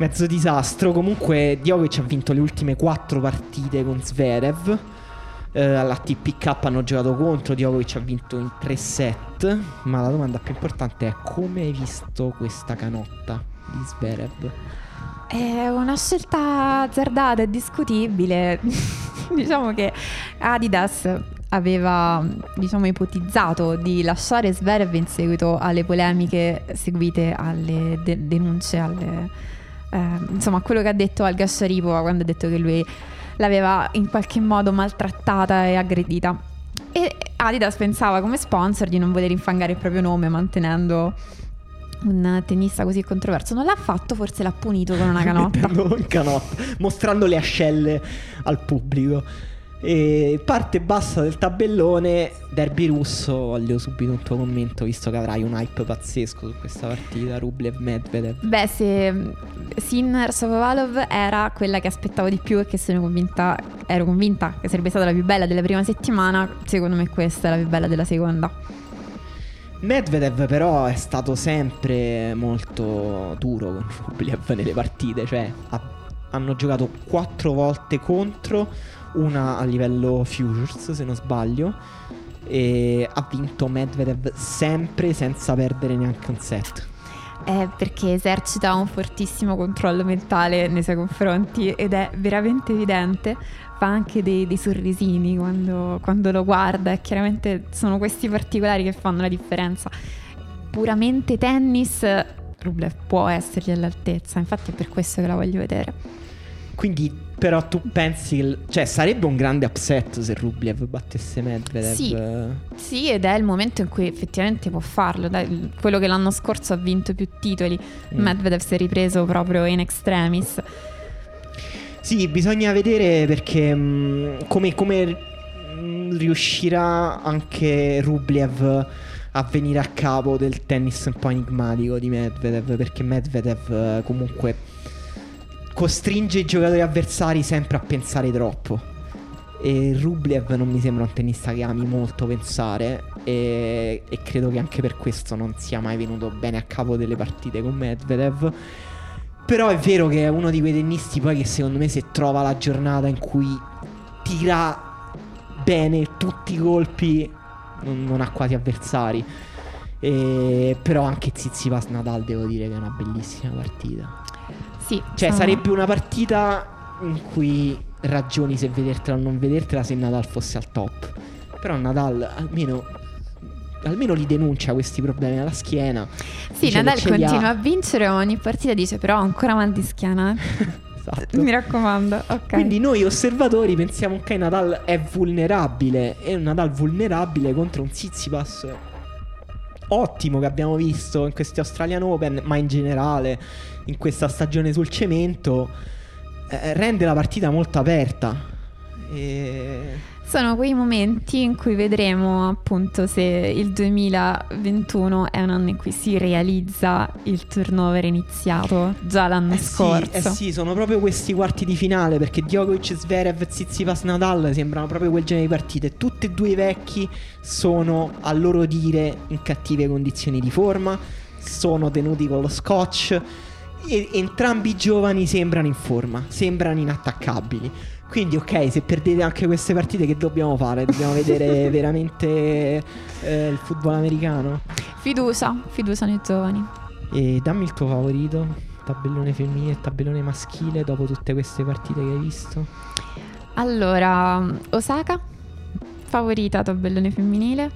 Mezzo disastro, comunque Djokovic ha vinto le ultime quattro partite con Zverev eh, alla TP Cup hanno giocato contro, Djokovic ha vinto in 3 set, ma la domanda più importante è come hai visto questa canotta di Zverev? È una scelta azzardata e discutibile. diciamo che Adidas aveva diciamo, ipotizzato di lasciare Zverev in seguito alle polemiche seguite alle de- denunce, alle, eh, insomma quello che ha detto Al Gasciaripova quando ha detto che lui l'aveva in qualche modo maltrattata e aggredita. E Adidas pensava come sponsor di non voler infangare il proprio nome mantenendo un tennista così controverso. Non l'ha fatto, forse l'ha punito con una canotta. canotta, mostrando le ascelle al pubblico. E parte bassa del tabellone, derby russo, voglio subito un tuo commento, visto che avrai un hype pazzesco su questa partita, Rublev Medvedev. Beh, se mm, Sinner Sokovalov era quella che aspettavo di più e che sono convinta, ero convinta che sarebbe stata la più bella della prima settimana, secondo me questa è la più bella della seconda. Medvedev però è stato sempre molto duro con Rublev nelle partite, cioè ha, hanno giocato quattro volte contro una a livello Futures se non sbaglio e ha vinto Medvedev sempre senza perdere neanche un set. È perché esercita un fortissimo controllo mentale nei suoi confronti ed è veramente evidente. Fa anche dei, dei sorrisini quando, quando lo guarda e chiaramente sono questi particolari che fanno la differenza. Puramente tennis, Rublev può essergli all'altezza, infatti è per questo che la voglio vedere. Quindi però tu pensi che... Cioè sarebbe un grande upset se Rublev battesse Medvedev? Sì, sì, ed è il momento in cui effettivamente può farlo. Dai, quello che l'anno scorso ha vinto più titoli. Mm. Medvedev si è ripreso proprio in extremis. Sì, bisogna vedere perché mh, mm, come, come mh, riuscirà anche Rublev a venire a capo del tennis un po' enigmatico di Medvedev perché Medvedev eh, comunque costringe i giocatori avversari sempre a pensare troppo. E Rublev non mi sembra un tennista che ami molto pensare e, e, credo che anche per questo non sia mai venuto bene a capo delle partite con Medvedev. Però è vero che è uno di quei tennisti poi che secondo me se trova la giornata in cui tira bene tutti i colpi non, non ha quasi avversari. E, però anche Zizipas Nadal devo dire che è una bellissima partita. Sì. Cioè, sono... sarebbe una partita in cui ragioni se vedertela o non vedertela se Nadal fosse al top. Però Nadal almeno almeno li denuncia questi problemi alla schiena. Sì, Nadal continua a vincere ogni partita dice però ancora mal di schiena. esatto. Mi raccomando, ok. Quindi noi osservatori pensiamo che Nadal è vulnerabile e un Nadal vulnerabile contro un Tsitsipas ottimo che abbiamo visto in questi Australian Open, ma in generale in questa stagione sul cemento, eh, rende la partita molto aperta. E sono quei momenti in cui vedremo appunto se il 2021 è un anno in cui si realizza il turnover iniziato già l'anno eh scorso. Sì, eh sì, sono proprio questi quarti di finale perché Djokovic, Zverev, Tsitsipas, Nadal sembrano proprio quel genere di partite. Tutti e due i vecchi sono a loro dire in cattive condizioni di forma, sono tenuti con lo scotch e entrambi i giovani sembrano in forma, sembrano inattaccabili. Quindi, ok, se perdete anche queste partite, che dobbiamo fare? Dobbiamo vedere veramente eh, il football americano? Fiducia, fiducia nei giovani. E dammi il tuo favorito, tabellone femminile e tabellone maschile, dopo tutte queste partite che hai visto. Allora, Osaka, favorita tabellone femminile.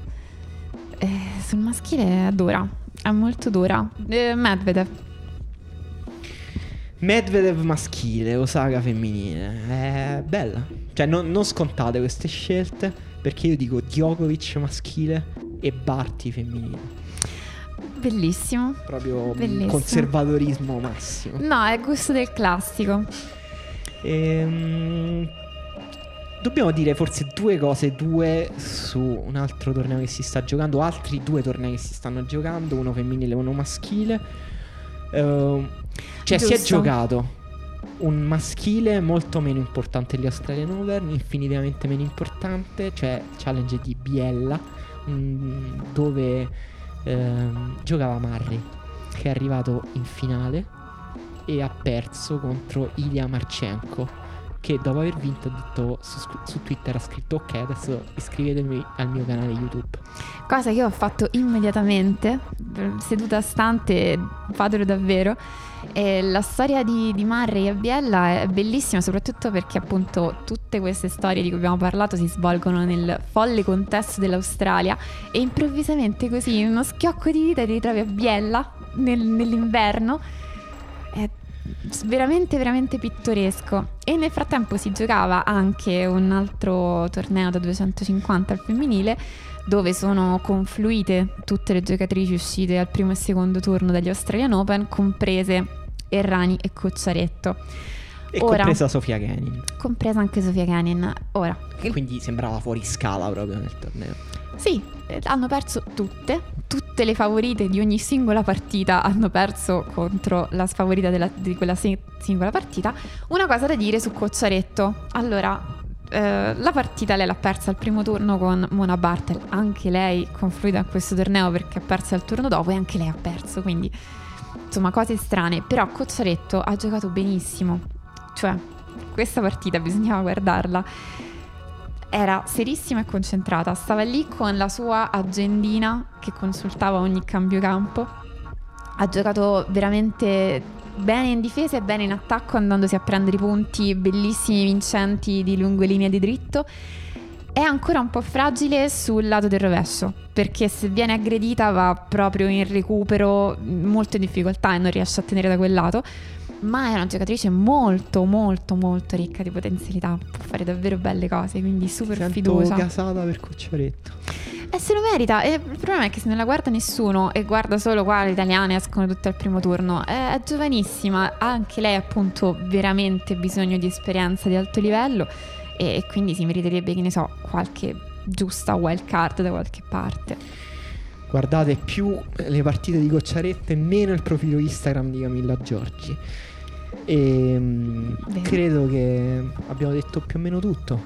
Eh, sul maschile è dura, è molto dura. Eh, Medvedev. Medvedev maschile, Osaka femminile. È bella. Cioè, non, non scontate queste scelte. Perché io dico Djokovic maschile e Barty femminile. Bellissimo. Proprio Bellissimo. conservatorismo massimo. No, è gusto del classico. Ehm, dobbiamo dire forse due cose, due su un altro torneo che si sta giocando, altri due tornei che si stanno giocando, uno femminile e uno maschile. Ehm, cioè si è Giusto. giocato un maschile molto meno importante degli Australian Open, infinitivamente meno importante, cioè Challenge di Biella, mm, dove ehm, giocava Murray, che è arrivato in finale e ha perso contro Ilya Marchenko che dopo aver vinto ha detto su, su Twitter ha scritto ok adesso iscrivetevi al mio canale YouTube Cosa che io ho fatto immediatamente, seduta stante, fatelo davvero. E la storia di, di Murray e Biella è bellissima, soprattutto perché appunto tutte queste storie di cui abbiamo parlato si svolgono nel folle contesto dell'Australia e improvvisamente così in uno schiocco di dita ti ritrovi a Biella nel- nell'inverno. È veramente veramente pittoresco e nel frattempo si giocava anche un altro torneo da 250 al femminile dove sono confluite tutte le giocatrici uscite al primo e secondo turno dagli Australian Open, comprese Errani e Cocciaretto, e Ora. compresa Sofia Kenin compresa anche Sofia Kenin. Ora, che quindi sembrava fuori scala proprio nel torneo sì, eh, hanno perso tutte, tutte le favorite di ogni singola partita hanno perso contro la sfavorita della- di quella si- singola partita. Una cosa da dire su Cocciaretto. Allora, eh, la partita lei l'ha persa al primo turno con Mona Bartel, anche lei confluita in questo torneo perché ha perso al turno dopo e anche lei ha perso, quindi insomma cose strane. Però Cocciaretto ha giocato benissimo, cioè questa partita bisognava guardarla era serissima e concentrata, stava lì con la sua agendina che consultava ogni cambio campo. Ha giocato veramente bene in difesa e bene in attacco, andandosi a prendere i punti bellissimi, vincenti di lungo linea di dritto. È ancora un po' fragile sul lato del rovescio, perché se viene aggredita va proprio in recupero, molto in difficoltà e non riesce a tenere da quel lato. Ma è una giocatrice molto, molto, molto ricca di potenzialità. Può fare davvero belle cose, quindi super Sento fiducia. gasata per Cocciaretto E se lo merita. E il problema è che se non la guarda nessuno e guarda solo qua le italiane escono tutte al primo turno. È, è giovanissima, ha anche lei appunto veramente bisogno di esperienza di alto livello e, quindi si meriterebbe, che ne so, qualche giusta wild card da qualche parte. guardate più le partite di Cocciaretto e meno il profilo Instagram di Camilla Giorgi e Vero. credo che abbiamo detto più o meno tutto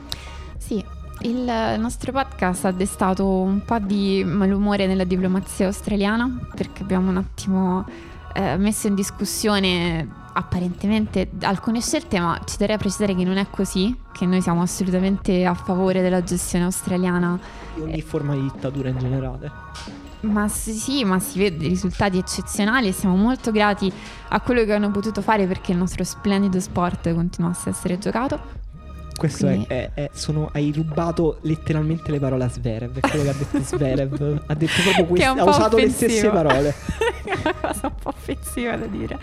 Sì, il nostro podcast ha destato un po' di malumore nella diplomazia australiana perché abbiamo un attimo eh, messo in discussione apparentemente alcune scelte, ma ci terrei a precisare che non è così, che noi siamo assolutamente a favore della gestione australiana, di ogni forma di dittatura in generale ma sì, sì, ma si vede risultati eccezionali e siamo molto grati a quello che hanno potuto fare perché il nostro splendido sport continuasse a essere giocato. Questo Quindi- è, è- è- sono, hai rubato letteralmente le parole a Zverev, è quello che ha detto Zverev. ha detto proprio questo, ha usato le offensivo. stesse parole. È una cosa un po' offensiva da dire.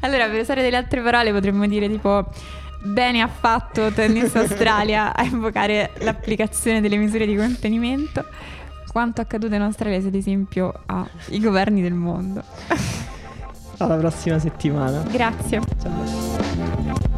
Allora, per usare delle altre parole potremmo dire tipo bene ha fatto Tennis Australia a invocare l'applicazione delle misure di contenimento. Quanto accaduto in Australia ad esempio ai governi del mondo. Alla prossima settimana. Grazie. Ciao.